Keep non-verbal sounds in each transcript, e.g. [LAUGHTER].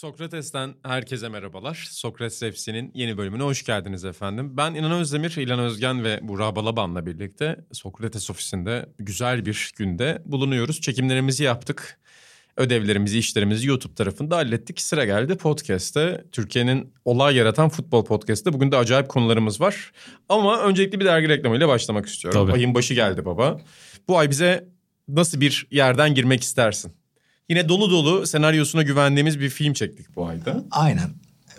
Sokrates'ten herkese merhabalar. Sokrates FC'nin yeni bölümüne hoş geldiniz efendim. Ben İnan Özdemir, İlhan Özgen ve Burak Balaban'la birlikte Sokrates ofisinde güzel bir günde bulunuyoruz. Çekimlerimizi yaptık. Ödevlerimizi, işlerimizi YouTube tarafında hallettik. Sıra geldi podcast'te. Türkiye'nin olay yaratan futbol podcast'te. Bugün de acayip konularımız var. Ama öncelikle bir dergi reklamıyla başlamak istiyorum. Tabii. Ayın başı geldi baba. Bu ay bize nasıl bir yerden girmek istersin? Yine dolu dolu senaryosuna güvendiğimiz bir film çektik bu ayda. Aynen.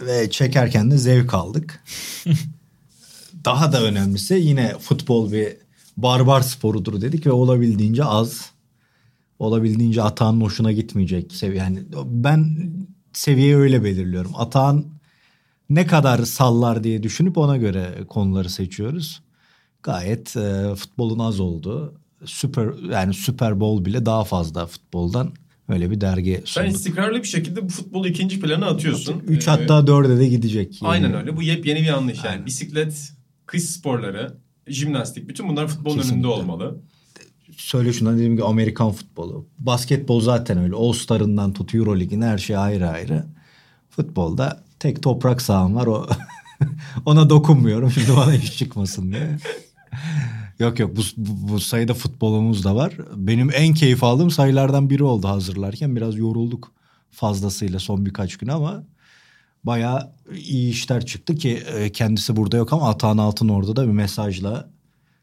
Ve çekerken de zevk aldık. [LAUGHS] Daha da önemlisi yine futbol bir barbar sporudur dedik ve olabildiğince az. Olabildiğince Atağan'ın hoşuna gitmeyecek. Yani ben seviyeyi öyle belirliyorum. Atağan ne kadar sallar diye düşünüp ona göre konuları seçiyoruz. Gayet e, futbolun az olduğu, süper yani Super Bowl bile daha fazla futboldan öyle bir dergi Sen sunduk. istikrarlı bir şekilde bu futbolu ikinci plana atıyorsun. 3 Ee, hatta 4'e de gidecek. Yani. Aynen öyle. Bu yepyeni bir anlayış yani. Aynen. Bisiklet, kış sporları, jimnastik bütün bunlar futbolun Kesinlikle. önünde olmalı. Söyle şundan dediğim gibi Amerikan futbolu. Basketbol zaten öyle. All Star'ından tut Euroleague'in her şey ayrı ayrı. Futbolda tek toprak saham var. O [LAUGHS] ona dokunmuyorum. Şimdi bana iş çıkmasın diye. Yok yok bu, bu, bu sayıda futbolumuz da var. Benim en keyif aldığım sayılardan biri oldu hazırlarken. Biraz yorulduk fazlasıyla son birkaç gün ama bayağı iyi işler çıktı ki e, kendisi burada yok ama Atahan Altın orada da bir mesajla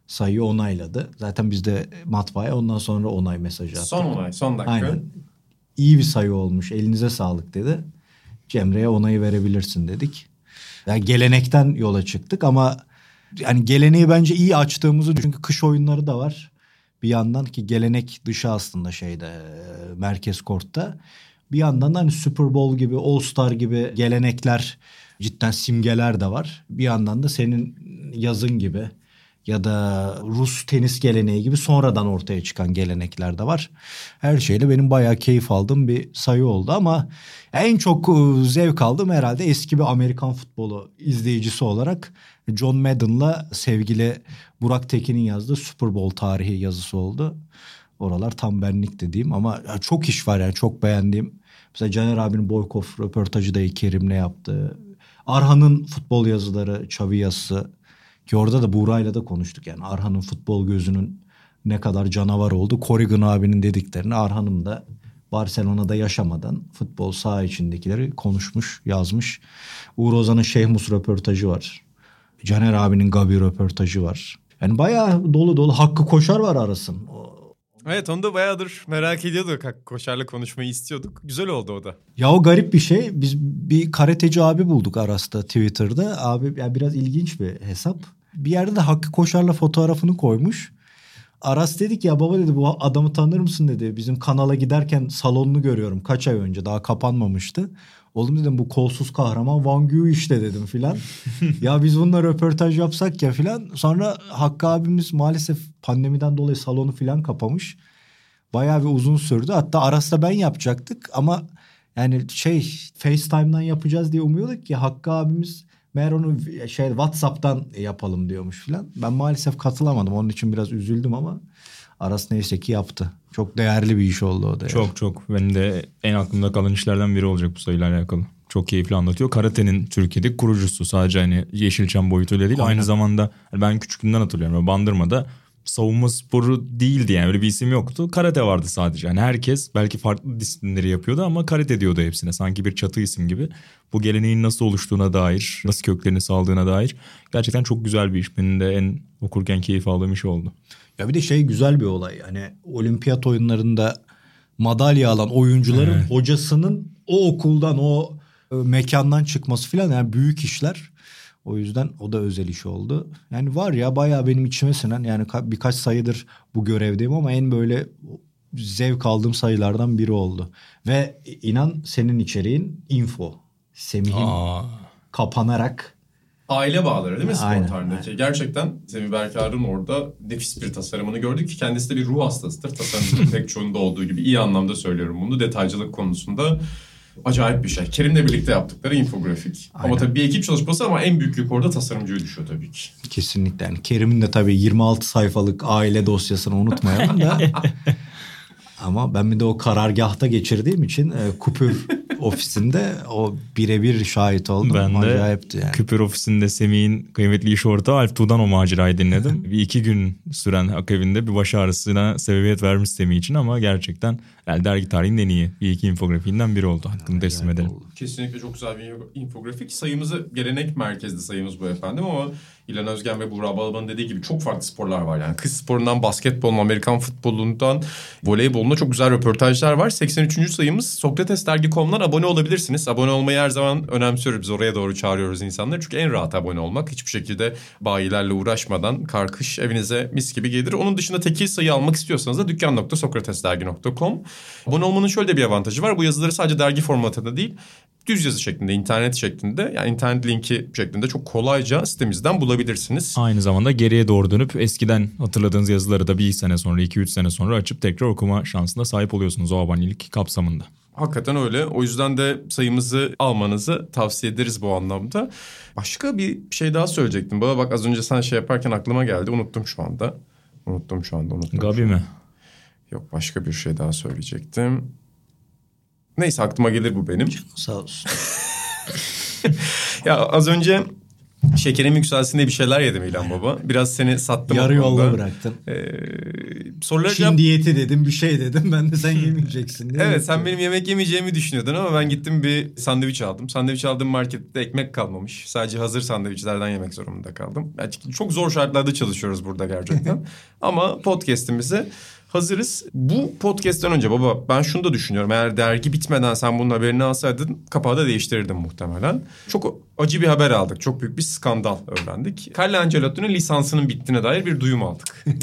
sayıyı onayladı. Zaten biz de matbaaya ondan sonra onay mesajı attık. Son olay, son dakika. Aynen. İyi bir sayı olmuş. Elinize sağlık dedi. Cemre'ye onayı verebilirsin dedik. Yani gelenekten yola çıktık ama yani geleneği bence iyi açtığımızı çünkü kış oyunları da var. Bir yandan ki gelenek dışı aslında şeyde e, merkez kortta. Bir yandan da hani Super Bowl gibi All Star gibi gelenekler cidden simgeler de var. Bir yandan da senin yazın gibi ya da Rus tenis geleneği gibi sonradan ortaya çıkan gelenekler de var. Her şeyle benim bayağı keyif aldığım bir sayı oldu ama en çok e, zevk aldığım herhalde eski bir Amerikan futbolu izleyicisi olarak John Madden'la sevgili Burak Tekin'in yazdığı Super Bowl tarihi yazısı oldu. Oralar tam benlik dediğim ama çok iş var yani çok beğendiğim. Mesela Caner abinin Boykov röportajı da Kerim'le yaptı. Arhan'ın futbol yazıları, Çavi yazısı ki orada da Buğra'yla da konuştuk yani Arhan'ın futbol gözünün ne kadar canavar oldu. Corrigan abinin dediklerini Arhan'ım da Barcelona'da yaşamadan futbol saha içindekileri konuşmuş, yazmış. Uğur Ozan'ın Şeyh Mus röportajı var. Caner abinin Gabi röportajı var. Yani bayağı dolu dolu Hakkı Koşar var arasın. Evet onu da bayağıdır merak ediyorduk. Hak- Koşarla konuşmayı istiyorduk. Güzel oldu o da. Ya o garip bir şey. Biz bir karateci abi bulduk Aras'ta Twitter'da. Abi ya biraz ilginç bir hesap. Bir yerde de Hakkı Koşar'la fotoğrafını koymuş. Aras dedik ya baba dedi bu adamı tanır mısın dedi. Bizim kanala giderken salonunu görüyorum kaç ay önce daha kapanmamıştı. Oğlum dedim bu kolsuz kahraman Van Gogh işte dedim filan. [LAUGHS] ya biz bununla röportaj yapsak ya filan. Sonra Hakkı abimiz maalesef pandemiden dolayı salonu filan kapamış. Bayağı bir uzun sürdü. Hatta Aras'ta ben yapacaktık ama yani şey FaceTime'dan yapacağız diye umuyorduk ki Hakkı abimiz meğer onu şey WhatsApp'tan yapalım diyormuş filan. Ben maalesef katılamadım. Onun için biraz üzüldüm ama Aras neyse ki yaptı. Çok değerli bir iş oldu o da. yani. Çok çok. Benim de en aklımda kalan işlerden biri olacak bu sayıyla alakalı. Çok keyifli anlatıyor. Karate'nin Türkiye'deki kurucusu. Sadece hani Yeşilçam boyutuyla değil. Aynen. Aynı zamanda hani ben küçüklüğümden hatırlıyorum. Bandırma'da savunma sporu değildi yani. Öyle bir isim yoktu. Karate vardı sadece. Yani herkes belki farklı disiplinleri yapıyordu ama karate diyordu hepsine. Sanki bir çatı isim gibi. Bu geleneğin nasıl oluştuğuna dair, nasıl köklerini saldığına dair gerçekten çok güzel bir iş. Benim de en okurken keyif aldığım iş oldu. Ya bir de şey güzel bir olay. Hani olimpiyat oyunlarında madalya alan oyuncuların Evet. hocasının o okuldan o e, mekandan çıkması falan yani büyük işler. O yüzden o da özel iş oldu. Yani var ya bayağı benim içime sinen yani ka- birkaç sayıdır bu görevdeyim ama en böyle zevk aldığım sayılardan biri oldu. Ve inan senin içeriğin info. Semih'in Aa. kapanarak aile bağları değil mi spor tarihindeki? Gerçekten Semih Berkar'ın orada nefis bir tasarımını gördük ki kendisi de bir ruh hastasıdır. Tasarımcının [LAUGHS] pek çoğunda olduğu gibi iyi anlamda söylüyorum bunu. Detaycılık konusunda acayip bir şey. Kerim'le birlikte yaptıkları infografik. Ama Aynen. tabii bir ekip çalışması ama en büyük yük orada tasarımcıya düşüyor tabii ki. Kesinlikle. Yani Kerim'in de tabii 26 sayfalık aile dosyasını unutmayalım da. [LAUGHS] Ama ben bir de o karargahta geçirdiğim için e, Kupür ofisinde o birebir şahit oldum. Ben de Acayipti yani. Küpür ofisinde Semih'in kıymetli iş ortağı Alp Tuğ'dan o macerayı dinledim. [LAUGHS] bir iki gün süren akabinde bir baş ağrısına sebebiyet vermiş Semih için ama gerçekten yani dergi tarihinin en iyi bir iki infografiğinden biri oldu. Hakkını teslim edelim. Kesinlikle çok güzel bir infografik. Sayımızı gelenek merkezli sayımız bu efendim ama İlhan Özgen ve Burak Balaban'ın dediği gibi çok farklı sporlar var. Yani kız sporundan basketboluna, Amerikan futbolundan voleyboluna çok güzel röportajlar var. 83. sayımız Sokrates.com.'dan abone olabilirsiniz. Abone olmayı her zaman önemsiyoruz. Biz oraya doğru çağırıyoruz insanları. Çünkü en rahat abone olmak. Hiçbir şekilde bayilerle uğraşmadan karkış evinize mis gibi gelir. Onun dışında tekil sayı almak istiyorsanız da dükkan.sokratesdergi.com. Abone olmanın şöyle de bir avantajı var. Bu yazıları sadece dergi formatında değil düz yazı şeklinde, internet şeklinde yani internet linki şeklinde çok kolayca sitemizden bulabilirsiniz. Aynı zamanda geriye doğru dönüp eskiden hatırladığınız yazıları da bir sene sonra, iki üç sene sonra açıp tekrar okuma şansına sahip oluyorsunuz o abonelik kapsamında. Hakikaten öyle. O yüzden de sayımızı almanızı tavsiye ederiz bu anlamda. Başka bir şey daha söyleyecektim. Baba bak az önce sen şey yaparken aklıma geldi. Unuttum şu anda. Unuttum şu anda. Unuttum Gabi mi? Yok başka bir şey daha söyleyecektim. Neyse aklıma gelir bu benim. Sağ olsun. [LAUGHS] Ya az önce şekerim yükselsin diye bir şeyler yedim İlhan Baba. Biraz seni sattım. Yarı yolda bıraktın. Ee, sorulara Çin cevap... diyeti dedim bir şey dedim. Ben de sen [LAUGHS] yemeyeceksin diye. Evet sen benim yemek yemeyeceğimi düşünüyordun ama ben gittim bir sandviç aldım. Sandviç aldığım markette ekmek kalmamış. Sadece hazır sandviçlerden yemek zorunda kaldım. Yani çok zor şartlarda çalışıyoruz burada gerçekten. [LAUGHS] ama podcast'imize hazırız. Bu podcast'ten önce baba ben şunu da düşünüyorum. Eğer dergi bitmeden sen bunun haberini alsaydın kapağı da değiştirirdin muhtemelen. Çok acı bir haber aldık. Çok büyük bir skandal öğrendik. Carlo Ancelotti'nin lisansının bittiğine dair bir duyum aldık. [LAUGHS]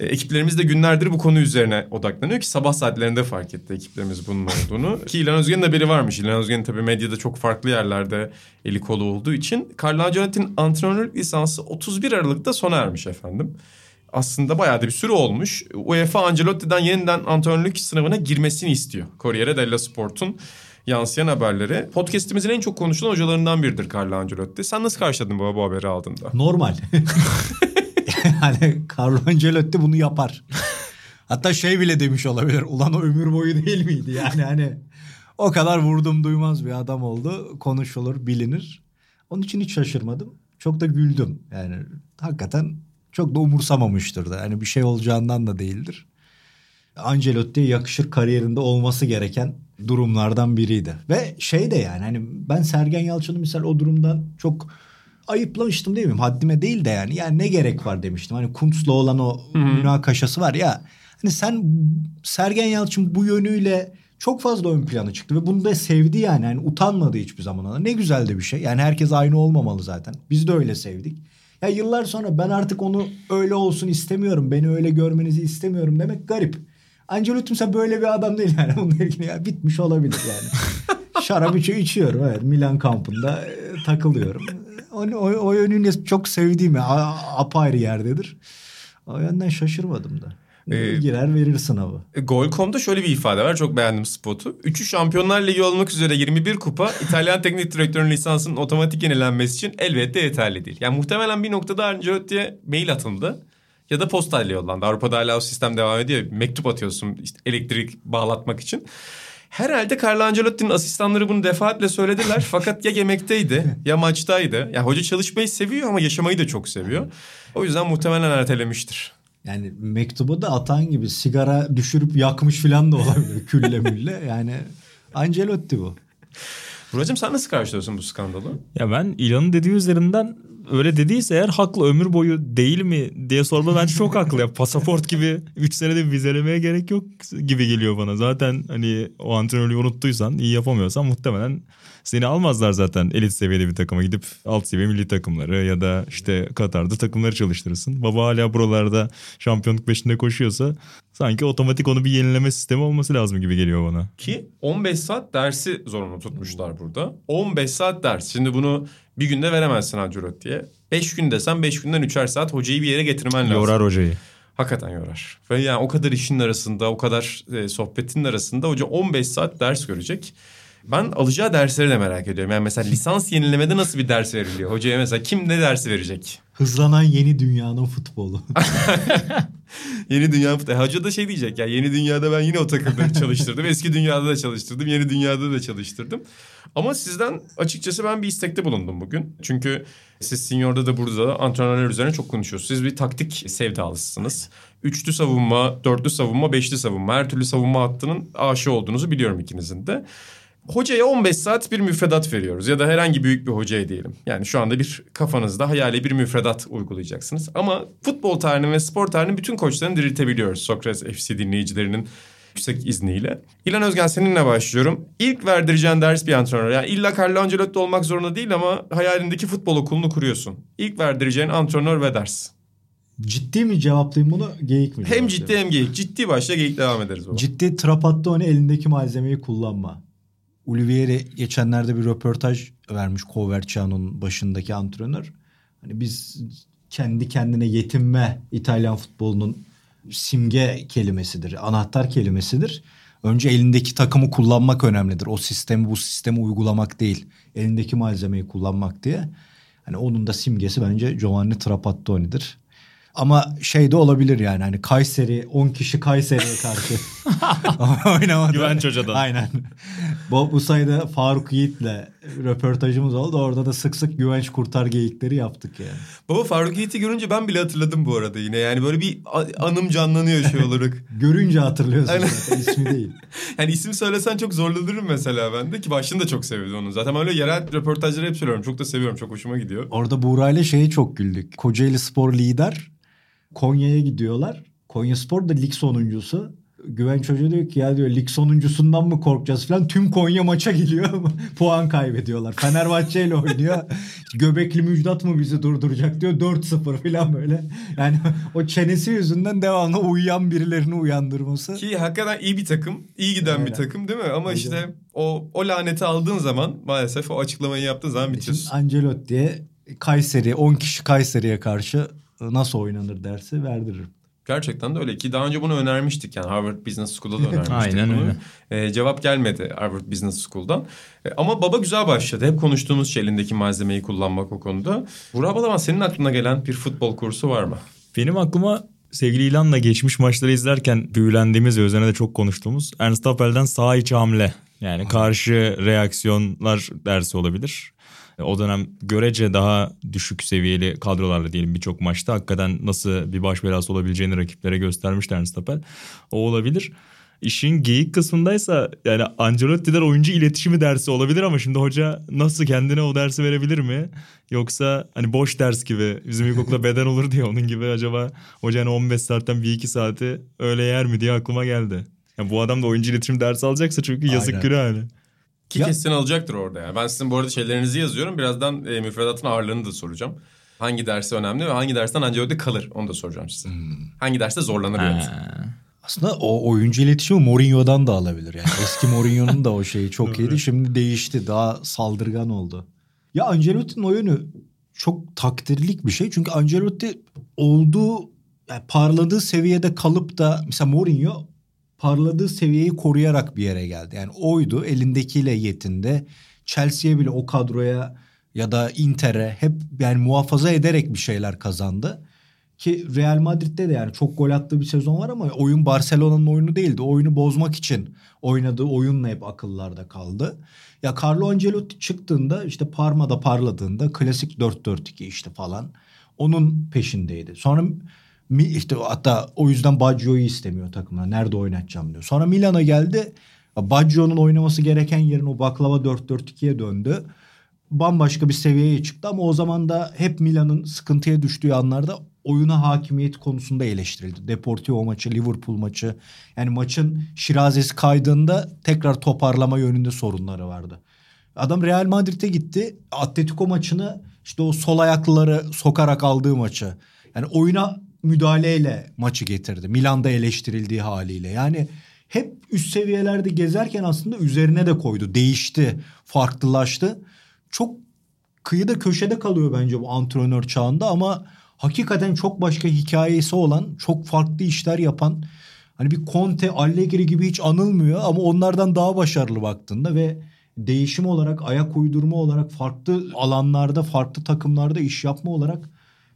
E, ekiplerimiz de günlerdir bu konu üzerine odaklanıyor ki sabah saatlerinde fark etti ekiplerimiz bunun olduğunu. [LAUGHS] ki İlhan Özgen'in haberi varmış. İlhan Özgen'in tabii medyada çok farklı yerlerde eli kolu olduğu için. Carlo Ancelotti'nin antrenörlük lisansı 31 Aralık'ta sona ermiş efendim. Aslında bayağı da bir süre olmuş. UEFA Ancelotti'den yeniden antrenörlük sınavına girmesini istiyor. Corriere dello Sport'un yansıyan haberleri. Podcast'imizin en çok konuşulan hocalarından biridir Carlo Ancelotti. Sen nasıl karşıladın bu, bu haberi aldığında? Normal. [LAUGHS] [LAUGHS] yani Carlo Ancelotti bunu yapar. Hatta şey bile demiş olabilir. Ulan o ömür boyu değil miydi? Yani hani o kadar vurdum duymaz bir adam oldu. Konuşulur, bilinir. Onun için hiç şaşırmadım. Çok da güldüm. Yani hakikaten çok da umursamamıştır da. Yani bir şey olacağından da değildir. Ancelotti'ye yakışır kariyerinde olması gereken durumlardan biriydi. Ve şey de yani hani ben Sergen Yalçın'ı misal o durumdan çok ayıplamıştım değil mi? Haddime değil de yani. Yani ne gerek var demiştim. Hani Kuntz'la olan o münakaşası var ya. Hani sen Sergen Yalçın bu yönüyle çok fazla ön plana çıktı ve bunu da sevdi yani. yani utanmadı hiçbir zaman. Ne güzel de bir şey. Yani herkes aynı olmamalı zaten. Biz de öyle sevdik. Ya yıllar sonra ben artık onu öyle olsun istemiyorum. Beni öyle görmenizi istemiyorum demek garip. Ancelotti mesela böyle bir adam değil yani. [LAUGHS] Bununla ilgili ya bitmiş olabilir yani. [LAUGHS] Şarap içiyor, içiyorum evet. Milan kampında e, takılıyorum. O, o, o yönüyle çok sevdiğim ya, a- apayrı yerdedir. O yönden şaşırmadım da. Ee, Girer verir sınavı. E, Gol.com'da şöyle bir ifade var. Çok beğendim spotu. Üçü Şampiyonlar Ligi olmak üzere 21 kupa [LAUGHS] İtalyan teknik direktörün lisansının otomatik yenilenmesi için elbette yeterli değil. Yani muhtemelen bir noktada Ancelotti'ye mail atıldı. Ya da postayla yollandı. Avrupa'da hala o sistem devam ediyor. Mektup atıyorsun işte elektrik bağlatmak için. Herhalde Carlo Ancelotti'nin asistanları bunu defaatle söylediler. [LAUGHS] fakat ya yemekteydi ya maçtaydı. Ya hoca çalışmayı seviyor ama yaşamayı da çok seviyor. O yüzden muhtemelen ertelemiştir. Yani mektubu da atan gibi sigara düşürüp yakmış falan da olabilir. [LAUGHS] Külle mülle. Yani Ancelotti bu. Buracığım sen nasıl karşılıyorsun bu skandalı? Ya ben İlan'ın dediği üzerinden öyle dediyse eğer haklı ömür boyu değil mi diye sorma bence çok haklı. Ya pasaport gibi 3 senede vizelemeye gerek yok gibi geliyor bana. Zaten hani o antrenörlüğü unuttuysan iyi yapamıyorsan muhtemelen seni almazlar zaten elit seviyede bir takıma gidip alt seviye milli takımları ya da işte Katar'da takımları çalıştırırsın. Baba hala buralarda şampiyonluk peşinde koşuyorsa sanki otomatik onu bir yenileme sistemi olması lazım gibi geliyor bana. Ki 15 saat dersi zorunlu tutmuşlar burada. 15 saat ders. Şimdi bunu Bir günde veremezsin Ancelotti'ye. Beş gün desem beş günden üçer saat hocayı bir yere getirmen lazım. Yorar hocayı. Hakikaten yorar. Ve yani o kadar işin arasında, o kadar e, sohbetin arasında hoca 15 saat ders görecek. Ben alacağı dersleri de merak ediyorum. Yani mesela lisans yenilemede nasıl bir ders veriliyor? Hocaya mesela kim ne dersi verecek? Hızlanan yeni dünyanın futbolu. [LAUGHS] Yeni dünya futbolu. Hoca da şey diyecek ya yeni dünyada ben yine o takımda [LAUGHS] çalıştırdım. Eski dünyada da çalıştırdım. Yeni dünyada da çalıştırdım. Ama sizden açıkçası ben bir istekte bulundum bugün. Çünkü siz seniorda da burada da antrenörler üzerine çok konuşuyorsunuz. Siz bir taktik sevdalısınız. Üçlü savunma, dörtlü savunma, beşli savunma. Her türlü savunma hattının aşı olduğunuzu biliyorum ikinizin de. Hocaya 15 saat bir müfredat veriyoruz ya da herhangi büyük bir hocaya diyelim. Yani şu anda bir kafanızda hayali bir müfredat uygulayacaksınız. Ama futbol tarihinin ve spor tarihinin bütün koçlarını diriltebiliyoruz. Sokrates FC dinleyicilerinin yüksek izniyle. İlan Özgen seninle başlıyorum. İlk verdireceğin ders bir antrenör. Yani illa Carlo Ancelotti olmak zorunda değil ama hayalindeki futbol okulunu kuruyorsun. İlk verdireceğin antrenör ve ders. Ciddi mi cevaplayayım bunu geyik mi? Hem ciddi hem geyik. Ciddi başla geyik devam ederiz. Baba. Ciddi Trapattoni elindeki malzemeyi kullanma. Olivieri geçenlerde bir röportaj vermiş Coverciano'nun başındaki antrenör. Hani biz kendi kendine yetinme İtalyan futbolunun simge kelimesidir, anahtar kelimesidir. Önce elindeki takımı kullanmak önemlidir. O sistemi bu sistemi uygulamak değil. Elindeki malzemeyi kullanmak diye. Hani onun da simgesi bence Giovanni Trapattoni'dir. Ama şey de olabilir yani hani Kayseri 10 kişi Kayseri'ye karşı [LAUGHS] oynamadı. Güvenç Hoca'dan. Aynen. Bu, bu sayıda Faruk Yiğit'le röportajımız oldu. Orada da sık sık güvenç kurtar geyikleri yaptık yani. Baba Faruk Yiğit'i görünce ben bile hatırladım bu arada yine. Yani böyle bir a- anım canlanıyor şey olarak. [LAUGHS] Görünce hatırlıyorsun Aynen. zaten ismi değil. [LAUGHS] Yani isim söylesen çok zorlanırım mesela ben de ki başını da çok seviyordum onu. Zaten öyle yerel röportajları hep söylüyorum. Çok da seviyorum. Çok hoşuma gidiyor. Orada Buğra'yla şeye çok güldük. Kocaeli Spor lider. Konya'ya gidiyorlar. Konya Spor da lig sonuncusu. Güvenç Hoca diyor ki ya diyor lig sonuncusundan mı korkacağız falan. Tüm Konya maça geliyor ama [LAUGHS] puan kaybediyorlar. Fenerbahçe ile oynuyor. [LAUGHS] Göbekli Müjdat mı bizi durduracak diyor. 4-0 falan böyle. Yani [LAUGHS] o çenesi yüzünden devamlı uyuyan birilerini uyandırması. Ki hakikaten iyi bir takım. iyi giden bir Aynen. takım değil mi? Ama Aynen. işte o o laneti aldığın zaman maalesef o açıklamayı yaptığın zaman bitiyorsun. Ancelotti'ye Kayseri 10 kişi Kayseri'ye karşı nasıl oynanır dersi verdiririm. Gerçekten de öyle ki daha önce bunu önermiştik yani Harvard Business School'da da [LAUGHS] önermiştik Aynen bunu. öyle. Ee, cevap gelmedi Harvard Business School'dan. Ee, ama baba güzel başladı. Hep konuştuğumuz şey elindeki malzemeyi kullanmak o konuda. Burak Balaban senin aklına gelen bir futbol kursu var mı? Benim aklıma sevgili İlan'la geçmiş maçları izlerken büyülendiğimiz ve üzerine de çok konuştuğumuz Ernst Happel'den sağ içi hamle. Yani karşı reaksiyonlar dersi olabilir. O dönem görece daha düşük seviyeli kadrolarla diyelim birçok maçta hakikaten nasıl bir baş belası olabileceğini rakiplere göstermişti Ernst Happel. O olabilir. İşin geyik kısmındaysa yani Ancelotti'den oyuncu iletişimi dersi olabilir ama şimdi hoca nasıl kendine o dersi verebilir mi? Yoksa hani boş ders gibi bizim ilkokulda [LAUGHS] beden olur diye onun gibi acaba hoca hani 15 saatten bir iki saati öyle yer mi diye aklıma geldi. Yani bu adam da oyuncu iletişim dersi alacaksa çünkü yazık günah hani. Ki Ya- kesin alacaktır orada ya. Ben sizin bu arada şeylerinizi yazıyorum. Birazdan e, müfredatın ağırlığını da soracağım. Hangi dersi önemli ve hangi dersten Ancelotti kalır onu da soracağım size. Hangi derste zorlanır yönetim? Aslında o oyuncu iletişimi Mourinho'dan da alabilir yani. Eski Mourinho'nun da o şeyi çok iyiydi. Şimdi değişti. Daha saldırgan oldu. Ya Ancelotti'nin oyunu çok takdirlik bir şey. Çünkü Ancelotti olduğu yani parladığı seviyede kalıp da mesela Mourinho parladığı seviyeyi koruyarak bir yere geldi. Yani oydu elindekiyle yetindi. Chelsea'ye bile o kadroya ya da Inter'e hep yani muhafaza ederek bir şeyler kazandı. Ki Real Madrid'de de yani çok gol attığı bir sezon var ama oyun Barcelona'nın oyunu değildi. Oyunu bozmak için oynadığı oyunla hep akıllarda kaldı. Ya Carlo Ancelotti çıktığında işte Parma'da parladığında klasik 4-4-2 işte falan onun peşindeydi. Sonra işte hatta o yüzden Baggio'yu istemiyor takımına. Nerede oynatacağım diyor. Sonra Milan'a geldi. Baggio'nun oynaması gereken yerin o baklava 4-4-2'ye döndü. Bambaşka bir seviyeye çıktı ama o zaman da hep Milan'ın sıkıntıya düştüğü anlarda oyuna hakimiyet konusunda eleştirildi. Deportivo maçı, Liverpool maçı. Yani maçın şirazesi kaydığında tekrar toparlama yönünde sorunları vardı. Adam Real Madrid'e gitti. Atletico maçını işte o sol ayaklıları sokarak aldığı maçı. Yani oyuna müdahaleyle maçı getirdi. Milan'da eleştirildiği haliyle. Yani hep üst seviyelerde gezerken aslında üzerine de koydu. Değişti, farklılaştı. Çok kıyıda köşede kalıyor bence bu antrenör çağında ama hakikaten çok başka hikayesi olan, çok farklı işler yapan hani bir Conte, Allegri gibi hiç anılmıyor ama onlardan daha başarılı baktığında ve değişim olarak, ayak uydurma olarak farklı alanlarda, farklı takımlarda iş yapma olarak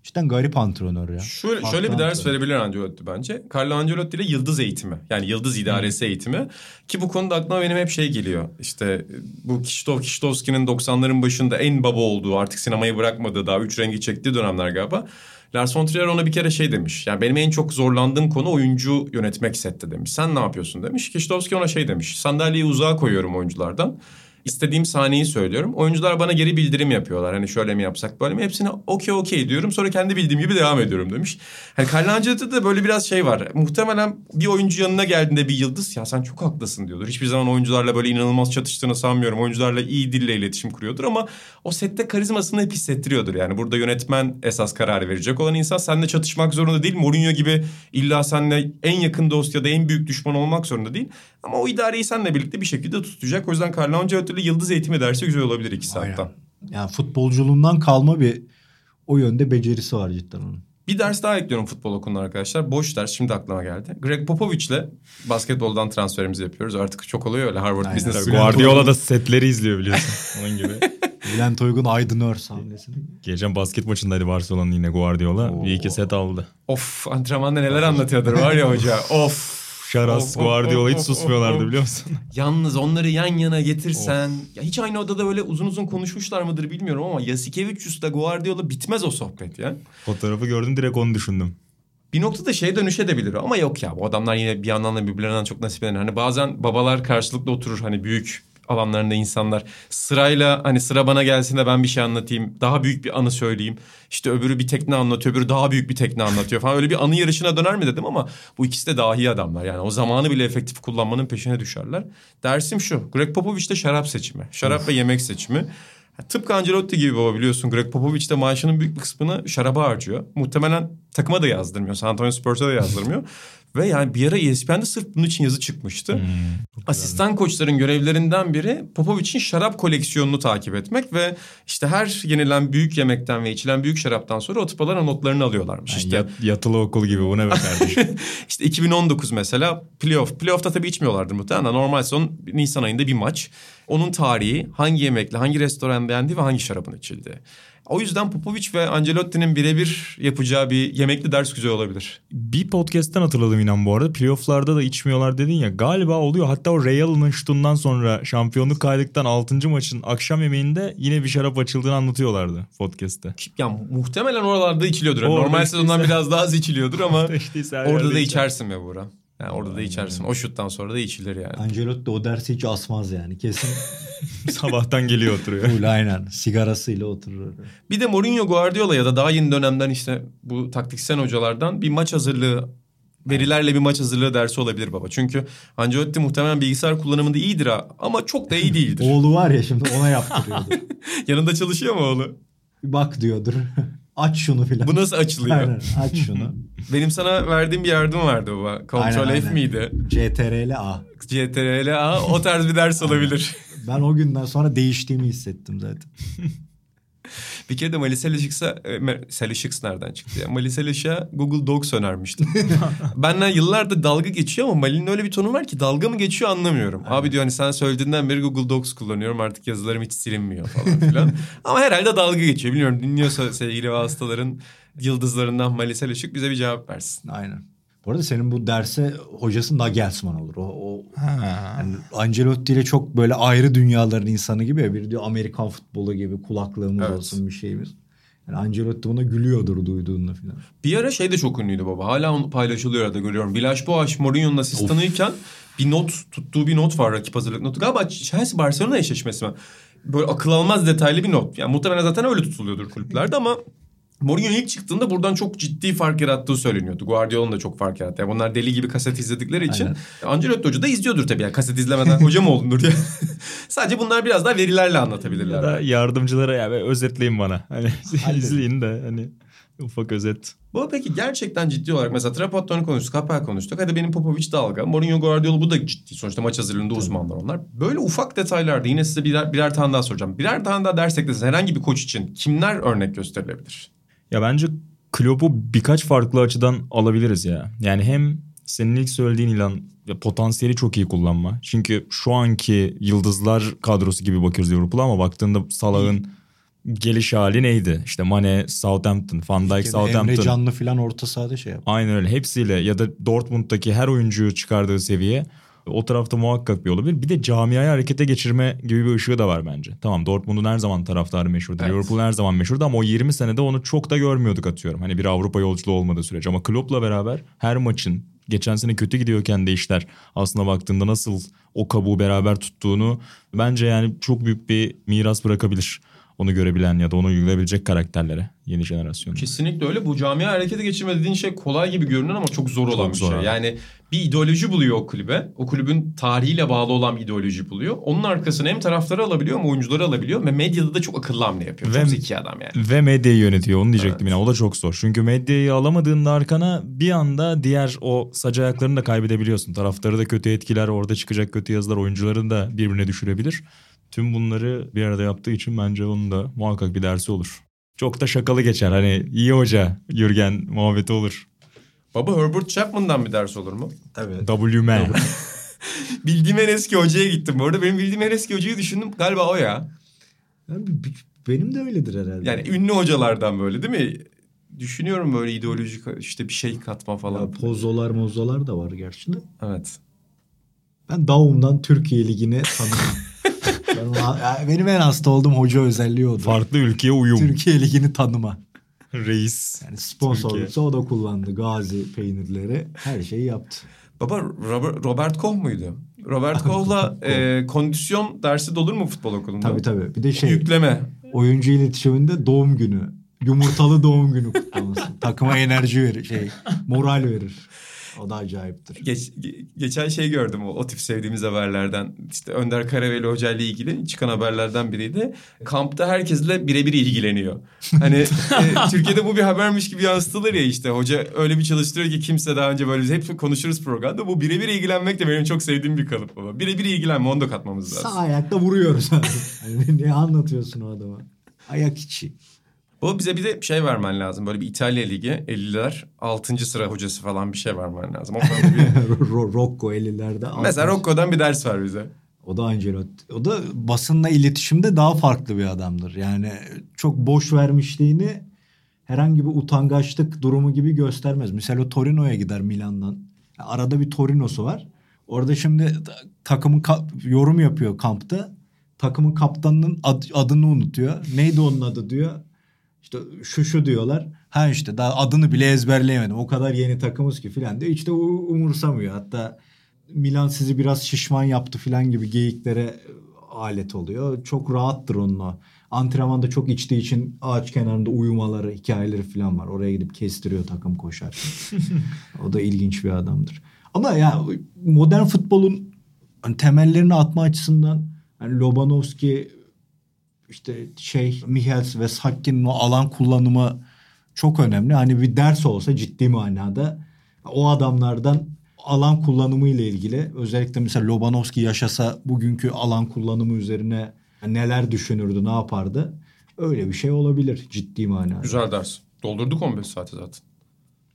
cidden garip antrenör ya. Şöyle, Farklı şöyle bir ders antrenör. verebilir Ancelotti bence. Carlo Ancelotti ile yıldız eğitimi. Yani yıldız idaresi eğitimi. Ki bu konuda aklıma benim hep şey geliyor. İşte bu Kiştov Kiştovski'nin 90'ların başında en baba olduğu artık sinemayı bırakmadığı daha üç rengi çektiği dönemler galiba. Lars von Trier ona bir kere şey demiş. Yani benim en çok zorlandığım konu oyuncu yönetmek sette demiş. Sen ne yapıyorsun demiş. Kiştovski ona şey demiş. Sandalyeyi uzağa koyuyorum oyunculardan. İstediğim sahneyi söylüyorum. Oyuncular bana geri bildirim yapıyorlar. Hani şöyle mi yapsak böyle mi? Hepsine okey okey diyorum. Sonra kendi bildiğim gibi devam ediyorum demiş. Hani Ancelotti'de de böyle biraz şey var. Muhtemelen bir oyuncu yanına geldiğinde bir yıldız ya sen çok haklısın diyordur. Hiçbir zaman oyuncularla böyle inanılmaz çatıştığını sanmıyorum. Oyuncularla iyi dille iletişim kuruyordur ama o sette karizmasını hep hissettiriyordur. Yani burada yönetmen esas kararı verecek olan insan seninle çatışmak zorunda değil. Mourinho gibi illa seninle en yakın dost ya da en büyük düşman olmak zorunda değil. Ama o idareyi seninle birlikte bir şekilde tutacak. O yüzden Carlo Ancelotti ile yıldız eğitimi dersi güzel olabilir iki saatten. Aynen. Yani futbolculuğundan kalma bir o yönde becerisi var cidden onun. Bir ders daha ekliyorum futbol okuluna arkadaşlar. Boş ders şimdi aklıma geldi. Greg Popovich'le basketboldan transferimizi yapıyoruz. Artık çok oluyor öyle Harvard Aynen. Business School. Guardiola da setleri izliyor biliyorsun. [LAUGHS] Onun gibi. Bülent Uygun Aydın Örs hamlesini. Geçen basket maçındaydı Barcelona'nın yine Guardiola. Oo. Bir iki set aldı. Of antrenmanda neler anlatıyordur var ya hoca. Of. Of, Guardiola hiç susmuyorlardı biliyor musun? [LAUGHS] Yalnız onları yan yana getirsen... Ya hiç aynı odada böyle uzun uzun konuşmuşlar mıdır bilmiyorum ama Yasikevicius'la Guardiola bitmez o sohbet ya. Fotoğrafı gördüm direkt onu düşündüm. Bir noktada şey dönüşebilir ama yok ya bu adamlar yine bir yandan da birbirlerinden çok nasiplenir. Hani bazen babalar karşılıklı oturur hani büyük alanlarında insanlar sırayla hani sıra bana gelsin de ben bir şey anlatayım. Daha büyük bir anı söyleyeyim. İşte öbürü bir tekne anlatıyor, öbürü daha büyük bir tekne anlatıyor falan. Öyle bir anı yarışına döner mi dedim ama bu ikisi de dahi adamlar. Yani o zamanı bile efektif kullanmanın peşine düşerler. Dersim şu. Greg Popovich de şarap seçimi. Şarap ve yemek seçimi. Tıpkı Ancelotti gibi baba biliyorsun. Greg Popovich de maaşının büyük bir kısmını şaraba harcıyor. Muhtemelen takıma da yazdırmıyor. San Antonio Spurs'a da yazdırmıyor. Ve yani bir ara ESPN'de sırf bunun için yazı çıkmıştı. Asistan koçların görevlerinden biri Popovich'in şarap koleksiyonunu takip etmek ve işte her yenilen büyük yemekten ve içilen büyük şaraptan sonra o tıpalara notlarını alıyorlarmış. Yani işte yat- yatılı okul gibi bu ne be [LAUGHS] kardeşim. işte 2019 mesela playoff. Playoff'ta tabii içmiyorlardı muhtemelen. Normal son Nisan ayında bir maç. Onun tarihi, hangi yemekle, hangi restoran beğendi ve hangi şarabın içildi. O yüzden Popovic ve Ancelotti'nin birebir yapacağı bir yemekli ders güzel olabilir. bir podcast'ten hatırladım inan bu arada. Playoff'larda da içmiyorlar dedin ya. Galiba oluyor. Hatta o Real'ın şutundan sonra şampiyonluk kaydıktan 6. maçın akşam yemeğinde yine bir şarap açıldığını anlatıyorlardı podcast'te. Ya muhtemelen oralarda içiliyordur. Yani Normal sezondan biraz daha az içiliyordur ama [LAUGHS] orada da içer. içersin be Buğra. Yani orada da içersin. O şuttan sonra da içilir yani. Ancelotti o dersi hiç asmaz yani. Kesin [LAUGHS] Sabahtan geliyor oturuyor. full aynen. Sigarasıyla oturur. Bir de Mourinho Guardiola ya da daha yeni dönemden işte bu taktiksel hocalardan bir maç hazırlığı verilerle bir maç hazırlığı dersi olabilir baba. Çünkü Ancelotti muhtemelen bilgisayar kullanımında iyidir ha ama çok da iyi değildir. Oğlu var ya şimdi ona yaptırıyordur. [LAUGHS] Yanında çalışıyor mu oğlu? Bir bak diyordur. Aç şunu filan. Bu nasıl açılıyor? Aynen aç şunu. [LAUGHS] Benim sana verdiğim bir yardım vardı baba. Ctrl Aynen, F aynen. miydi? CTRL A. CTRL A o tarz bir ders [LAUGHS] olabilir. Ben o günden sonra değiştiğimi hissettim zaten. [LAUGHS] Bir kere de Mali Selişiks'a... e, Selişiks nereden çıktı ya? Mali Selişik'e Google Docs önermiştim. [LAUGHS] Benden yıllardır dalga geçiyor ama Mali'nin öyle bir tonu var ki dalga mı geçiyor anlamıyorum. Abi diyor hani sen söylediğinden beri Google Docs kullanıyorum artık yazılarım hiç silinmiyor falan filan. [LAUGHS] ama herhalde dalga geçiyor. Bilmiyorum dinliyorsa sevgili vasıtaların yıldızlarından Selişik bize bir cevap versin. Aynen. Bu arada senin bu derse hocası Nagelsmann olur. O, o yani Ancelotti ile çok böyle ayrı dünyaların insanı gibi ya. Biri diyor Amerikan futbolu gibi kulaklığımız Evet. olsun bir şeyimiz. Yani Ancelotti buna gülüyordur duyduğunda falan. Bir ara şey de çok ünlüydü baba. Hala onu paylaşılıyor arada görüyorum. Villas Boas Mourinho'nun asistanıyken bir not tuttuğu bir not var rakip hazırlık notu. Galiba Chelsea Barcelona eşleşmesi mi? Böyle akıl almaz detaylı bir not. Yani muhtemelen zaten öyle tutuluyordur kulüplerde ama Mourinho ilk çıktığında buradan çok ciddi fark yarattığı söyleniyordu. Guardiola'nın da çok fark yarattı. Yani bunlar deli gibi kaset izledikleri için. Aynen. Ancelotti Hoca da izliyordur tabii. Yani kaset izlemeden hoca mı olunur diye. [LAUGHS] Sadece bunlar biraz daha verilerle anlatabilirler. Ya da yardımcılara ya be özetleyin bana. Hani [LAUGHS] izleyin de hani Ufak özet. Bu peki gerçekten ciddi olarak mesela Trapattoni konuştuk, Kapel konuştuk. Hadi benim Popovic dalga. Mourinho Guardiola bu da ciddi. Sonuçta maç hazırlığında uzmanlar onlar. Böyle ufak detaylarda yine size birer, birer tane daha soracağım. Birer tane daha ders ekleseniz herhangi bir koç için kimler örnek gösterilebilir? Ya bence Klopp'u birkaç farklı açıdan alabiliriz ya. Yani hem senin ilk söylediğin ilan potansiyeli çok iyi kullanma. Çünkü şu anki yıldızlar kadrosu gibi bakıyoruz Liverpool'a ama baktığında Salah'ın geliş hali neydi? İşte Mane, Southampton, Van Dijk, Emre Southampton. Canlı falan orta sahada şey yap. Aynen öyle. Hepsiyle ya da Dortmund'daki her oyuncuyu çıkardığı seviye o tarafta muhakkak bir olabilir. Bir de camiayı harekete geçirme gibi bir ışığı da var bence. Tamam Dortmund'un her zaman taraftarı meşhurdu. Evet. Liverpool'un her zaman meşhurdu ama o 20 senede onu çok da görmüyorduk atıyorum. Hani bir Avrupa yolculuğu olmadığı sürece. Ama Klopp'la beraber her maçın geçen sene kötü gidiyorken de işler aslında baktığında nasıl o kabuğu beraber tuttuğunu bence yani çok büyük bir miras bırakabilir. Onu görebilen ya da onu uygulayabilecek karakterlere yeni jenerasyonda. Kesinlikle öyle. Bu camia harekete geçirme dediğin şey kolay gibi görünür ama çok zor olan Çok bir zor şey. abi. Yani bir ideoloji buluyor o kulübe. O kulübün tarihiyle bağlı olan bir ideoloji buluyor. Onun arkasına hem taraftarı alabiliyor hem oyuncuları alabiliyor ve medyada da çok akıllı hamle yapıyor. Ve- Çok zeki adam yani. Ve medyayı yönetiyor onu diyecektim Evet. yine o da çok zor. Çünkü medyayı alamadığında arkana bir anda diğer o sac ayaklarını da kaybedebiliyorsun. Taraftarı da kötü etkiler orada çıkacak kötü yazılar oyuncuları da birbirine düşürebilir. Tüm bunları bir arada yaptığı için bence onun da muhakkak bir dersi olur. Çok da şakalı geçer hani iyi hoca Jürgen muhabbeti olur. Baba Herbert Chapman'dan bir ders olur mu? Tabii. W-Man. [LAUGHS] Bildiğim en eski hocaya gittim. Bu arada benim bildiğim en eski hocayı düşündüm. Galiba o ya. Benim de öyledir herhalde. Yani ünlü hocalardan böyle değil mi? Düşünüyorum böyle ideolojik işte bir şey katma falan. Ya pozolar mozolar da var gerçi de. Evet. Ben Daum'dan Türkiye Ligi'ni tanıyorum. [LAUGHS] Benim en hasta olduğum hoca özelliği odur. Farklı ülkeye uyum. Türkiye Ligi'ni tanıma. Reis. Yani Türkiye. o da kullandı. Gazi peynirleri her şeyi yaptı. Baba Robert, Robert Koch muydu? Robert [LAUGHS] Koch'la e, kondisyon dersi de olur mu futbol okulunda? Tabii tabii. Bir de şey Yükleme. oyuncu iletişiminde doğum günü. Yumurtalı doğum günü kutlaması. [LAUGHS] Takıma enerji verir. Şey, moral verir. O da acayiptir. Geç, ge- geçen şey gördüm o, o tip sevdiğimiz haberlerden. İşte Önder Karaveli Hoca ile ilgili çıkan haberlerden biriydi. Kampta herkesle birebir ilgileniyor. Hani [LAUGHS] e, Türkiye'de bu bir habermiş gibi yansıtılır ya işte. Hoca öyle bir çalıştırıyor ki kimse daha önce böyle biz hep konuşuruz programda. Bu birebir ilgilenmek de benim çok sevdiğim bir kalıp baba. Birebir ilgilenme onu da katmamız lazım. Sağ ayakta vuruyoruz. [LAUGHS] hani ne anlatıyorsun o adama? Ayak içi. Bu bize bir de şey vermen lazım. Böyle bir İtalya Ligi 50'ler 6. sıra hocası falan bir şey vermen lazım. Bir- [LAUGHS] Ro- Rocco 50'lerde. Mesela Rocco'dan bir ders ver bize. O da Ancelotti. O da basınla iletişimde daha farklı bir adamdır. Yani çok boş vermişliğini herhangi bir utangaçlık durumu gibi göstermez. Mesela o Torino'ya gider Milan'dan. Arada bir Torino'su var. Orada şimdi takımın yorum yapıyor kampta. Takımın kaptanının ad- adını unutuyor. Neydi onun adı diyor. İşte şu şu diyorlar. Ha işte daha adını bile ezberleyemedim. O kadar yeni takımız ki filan diyor. Hiç de umursamıyor. Hatta Milan sizi biraz şişman yaptı filan gibi geyiklere alet oluyor. Çok rahattır onunla. Antrenmanda çok içtiği için ağaç kenarında uyumaları, hikayeleri filan var. Oraya gidip kestiriyor takım koşarken. [LAUGHS] o da ilginç bir adamdır. Ama ya modern futbolun temellerini atma açısından yani Lobanovski işte şey Michels ve Sakkin'in o alan kullanımı çok önemli. Hani bir ders olsa ciddi manada o adamlardan alan kullanımı ile ilgili özellikle mesela Lobanovski yaşasa bugünkü alan kullanımı üzerine neler düşünürdü, ne yapardı? Öyle bir şey olabilir ciddi manada. Güzel ders. Doldurduk 15 saati zaten.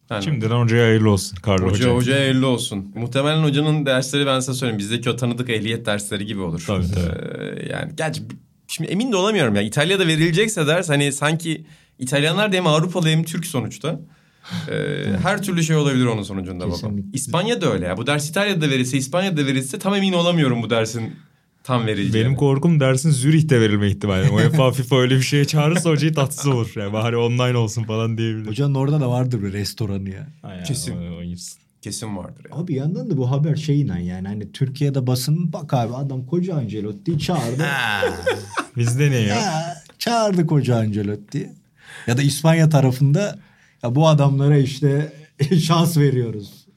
Yani Şimdiden hocaya hayırlı olsun Carlo Hoca, Hoca. hocaya elli olsun. Muhtemelen hocanın dersleri ben size söyleyeyim. Bizdeki o tanıdık ehliyet dersleri gibi olur. Tabii, Ee, yani gerçi şimdi emin de olamıyorum ya. İtalya'da verilecekse ders hani sanki İtalyanlar da hem Avrupalı hem Türk sonuçta. Ee, her türlü şey olabilir onun sonucunda baba. İspanya da öyle ya. Bu ders İtalya'da verilse, İspanya'da verilse tam emin olamıyorum bu dersin tam verileceğine. Benim korkum dersin Zürih'te verilme ihtimali. UEFA FIFA öyle bir şeye çağırırsa hocayı tatsız olur. Yani bari online olsun falan diyebilir. Hocanın orada da vardır bir restoranı ya. Yani, Kesin. o-. Kesin vardır ya. Abi yandan da bu haber şeyle yani hani Türkiye'de basın bak abi adam koca Ancelotti'yi çağırdı. [LAUGHS] Bizde ne ya? Ha, çağırdı koca Ancelotti. Ya da İspanya tarafında ya bu adamlara işte [LAUGHS] şans veriyoruz.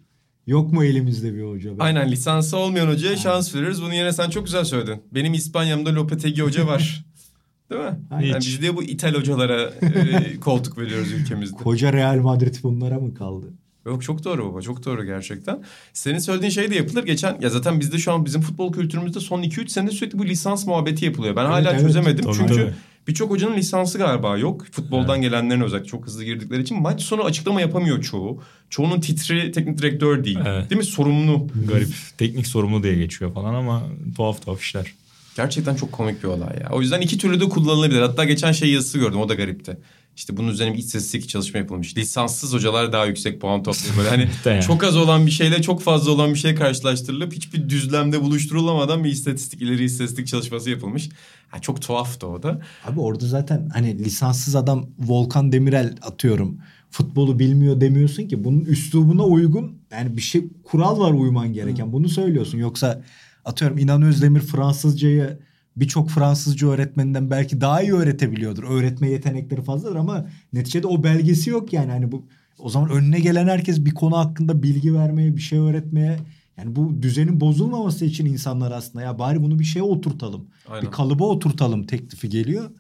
Yok mu elimizde bir hoca? be? Aynen lisansı olmayan hocaya şans veririz. Bunu yine sen çok güzel söyledin. Benim İspanya'mda Lopetegui hoca var. [LAUGHS] Değil mi? Aynen. Yani biz de bu İtal hocalara e, koltuk veriyoruz ülkemizde. Koca Real Madrid bunlara mı kaldı? Yok çok doğru baba çok doğru gerçekten. Senin söylediğin şey de yapılır. Geçen ya zaten bizde şu an bizim futbol kültürümüzde son 2-3 senede sürekli bu lisans muhabbeti yapılıyor. Ben hala evet. çözemedim. Tabii, Çünkü tabii. birçok hocanın lisansı galiba yok. Futboldan gelenlerin özellikle çok hızlı girdikleri için maç sonu açıklama yapamıyor çoğu. Çoğunun titri teknik direktör değil. Evet. Değil mi? Sorumlu. Garip. Teknik sorumlu diye geçiyor falan ama tuhaf tuhaf işler. Gerçekten çok komik bir olay ya. O yüzden iki türlü de kullanılabilir. Hatta geçen şey yazısı gördüm o da garipti. İşte bunun üzerine bir istatistik çalışma yapılmış. Lisanssız hocalar daha yüksek puan topluyor. Böyle hani [LAUGHS] Yani. çok az olan bir şeyle çok fazla olan bir şey karşılaştırılıp hiçbir düzlemde buluşturulamadan bir istatistik, ileri istatistik çalışması yapılmış. Ha, çok tuhaftı o da. Abi orada zaten hani lisanssız adam Volkan Demirel atıyorum. Futbolu bilmiyor demiyorsun ki bunun üslubuna uygun yani bir şey kural var uyman gereken. Bunu söylüyorsun. Yoksa atıyorum İnan Özdemir Fransızcayı birçok Fransızca öğretmeninden belki daha iyi öğretebiliyordur. Öğretme yetenekleri fazladır ama neticede o belgesi yok yani. Hani bu o zaman önüne gelen herkes bir konu hakkında bilgi vermeye, bir şey öğretmeye yani bu düzenin bozulmaması için insanlar aslında ya bari bunu bir şeye oturtalım. Aynen. Bir kalıba oturtalım teklifi geliyor.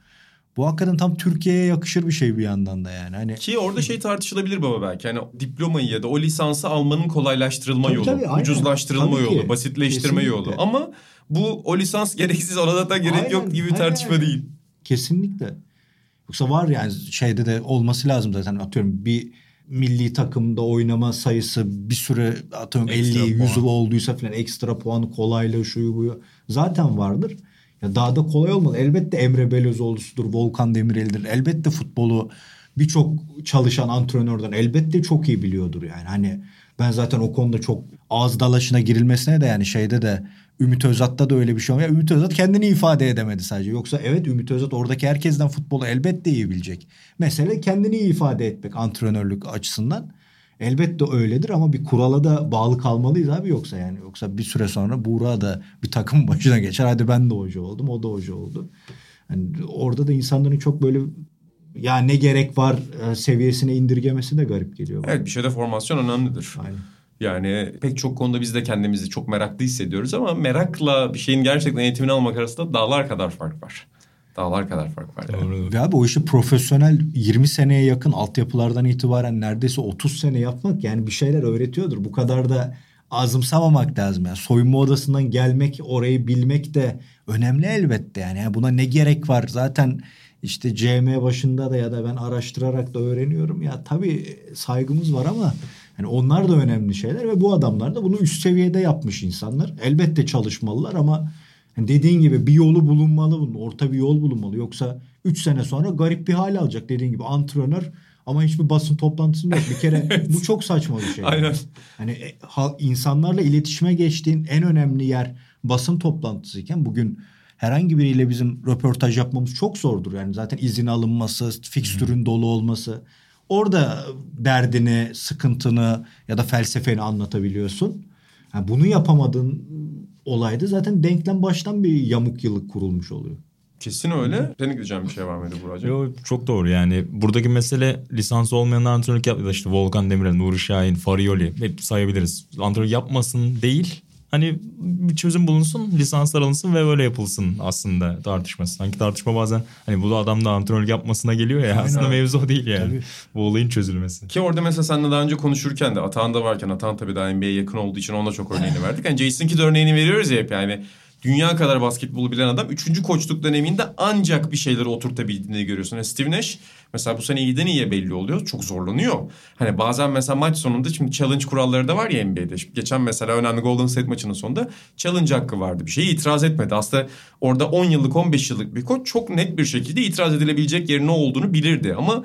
Bu hakikaten tam Türkiye'ye yakışır bir şey bir yandan da yani. Hani Ki orada şey tartışılabilir baba belki. Hani diplomayı ya da o lisansı almanın kolaylaştırılma Tabii, yolu, tabii, aynen. ucuzlaştırılma Tabii ki. yolu, basitleştirme Kesinlikle. yolu. Ama bu o lisans [LAUGHS] gereksiz ona zaten gerek Aynen, yok gibi bir aynen. tartışma değil. kesinlikle. Yoksa var yani şeyde de olması lazım zaten atıyorum bir milli takımda oynama sayısı bir süre atıyorum Ekstra 50 100 puan. olduysa falan ekstra puan kolaylığı şuyu buyu zaten vardır. Ya daha da kolay olmalı. Elbette Emre Belözoğlu'sudur, Volkan Demirel'dir. Elbette futbolu birçok çalışan antrenörden elbette çok iyi biliyordur yani. Hani ben zaten o konuda çok ağız dalaşına girilmesine de yani şeyde de Ümit Özat'ta da öyle bir şey olmuyor. Ümit Özat kendini ifade edemedi sadece. Yoksa evet Ümit Özat oradaki herkesten futbolu elbette iyi bilecek. Mesele kendini ifade etmek antrenörlük açısından. Elbette öyledir ama bir kurala da bağlı kalmalıyız abi yoksa yani. Yoksa bir süre sonra Buğra da bir takım [LAUGHS] başına geçer. Hadi ben de hoca oldum o da hoca oldu. Yani orada da insanların çok böyle ya ne gerek var e, seviyesine indirgemesi de garip geliyor. bana. Evet bir şeyde formasyon önemlidir. Aynen. Yani pek çok konuda biz de kendimizi çok meraklı hissediyoruz ama merakla bir şeyin gerçekten eğitimini almak arasında dağlar kadar fark var. Dağlar kadar fark var. yani. Doğru. Ve abi o işi profesyonel 20 seneye yakın altyapılardan itibaren neredeyse 30 sene yapmak yani bir şeyler öğretiyordur. Bu kadar da azımsamamak lazım. Yani soyunma odasından gelmek, orayı bilmek de önemli elbette yani. Yani buna ne gerek var? Zaten işte CM başında da ya da ben araştırarak da öğreniyorum. Ya tabii saygımız var ama yani onlar da önemli şeyler ve bu adamlar da bunu üst seviyede yapmış insanlar. Elbette çalışmalılar ama yani dediğin gibi bir yolu bulunmalı bunun. Orta bir yol bulunmalı. Yoksa 3 sene sonra garip bir hale alacak dediğin gibi antrenör ama hiçbir basın toplantısında yok. Bir kere [LAUGHS] bu çok saçma bir şey. Aynen. Hani e, insanlarla iletişime geçtiğin en önemli yer basın toplantısıyken bugün herhangi biriyle bizim röportaj yapmamız çok zordur. Yani zaten izin alınması, fikstürün dolu olması. Orada derdini, sıkıntını ya da felsefeni anlatabiliyorsun. Yani bunu yapamadığın olayda zaten denklem baştan bir yamuk yıllık kurulmuş oluyor. Kesin öyle. Senin gideceğin bir şey var mıydı Buracığım? Yo, çok doğru yani buradaki mesele lisans olmayan antrenörlük yaptı. İşte Volkan Demirel, Nuri Şahin, Farioli hep sayabiliriz. Antrenörlük yapmasın değil. Hani bir çözüm bulunsun, lisanslar alınsın ve böyle yapılsın aslında tartışması. Sanki tartışma bazen hani bu da adam da antrenörlük yapmasına geliyor ya. Aslında mevzu o değil yani. Tabii. Bu olayın çözülmesi. Ki orada mesela seninle daha önce konuşurken de Atahan da varken Atahan tabii daha NBA'ye yakın olduğu için ona çok örneğini verdik. Yani Jason Kidd örneğini veriyoruz ya hep yani. Dünya kadar basketbolu bilen adam 3. koçluk döneminde ancak bir şeyleri oturtabildiğini görüyorsun. Yani Steve Nash mesela bu sene iyiden iyiye belli oluyor. Çok zorlanıyor. Hani bazen mesela maç sonunda şimdi challenge kuralları da var ya NBA'de. Şimdi geçen mesela önemli Golden State maçının sonunda challenge hakkı vardı. Bir şeye itiraz etmedi. Aslında orada 10 yıllık 15 yıllık bir koç çok net bir şekilde itiraz edilebilecek yerin ne olduğunu bilirdi. Ama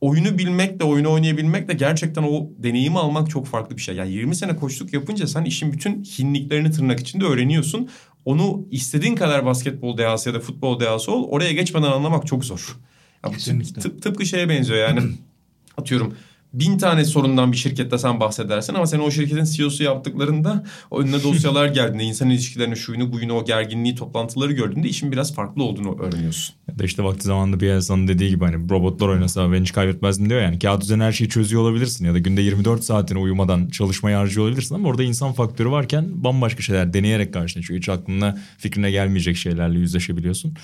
oyunu bilmek de oyunu oynayabilmek de gerçekten o deneyimi almak çok farklı bir şey. Yani 20 sene koçluk yapınca sen işin bütün hinliklerini tırnak içinde öğreniyorsun. Onu istediğin kadar basketbol dehası ya da futbol dehası ol oraya geçmeden anlamak çok zor. Ya Kesinlikle. tıp- tıpkı şeye benziyor yani [CLEARS THROAT] atıyorum bin tane sorundan bir şirkette sen bahsedersin ama sen o şirketin CEO'su yaptıklarında önüne [LAUGHS] dosyalar geldiğinde insan ilişkilerini şuyunu buyunu o gerginliği toplantıları gördüğünde işin biraz farklı olduğunu öğreniyorsun. Ya da işte vakti zamanında bir insanın dediği gibi hani robotlar oynasa ben hiç kaybetmezdim diyor yani. Kağıt üzerine her şeyi çözüyor olabilirsin ya da günde 24 saatini uyumadan çalışmaya harcıyor olabilirsin ama orada insan faktörü varken bambaşka şeyler deneyerek karşına çıkıyor. Hiç aklına fikrine gelmeyecek şeylerle yüzleşebiliyorsun.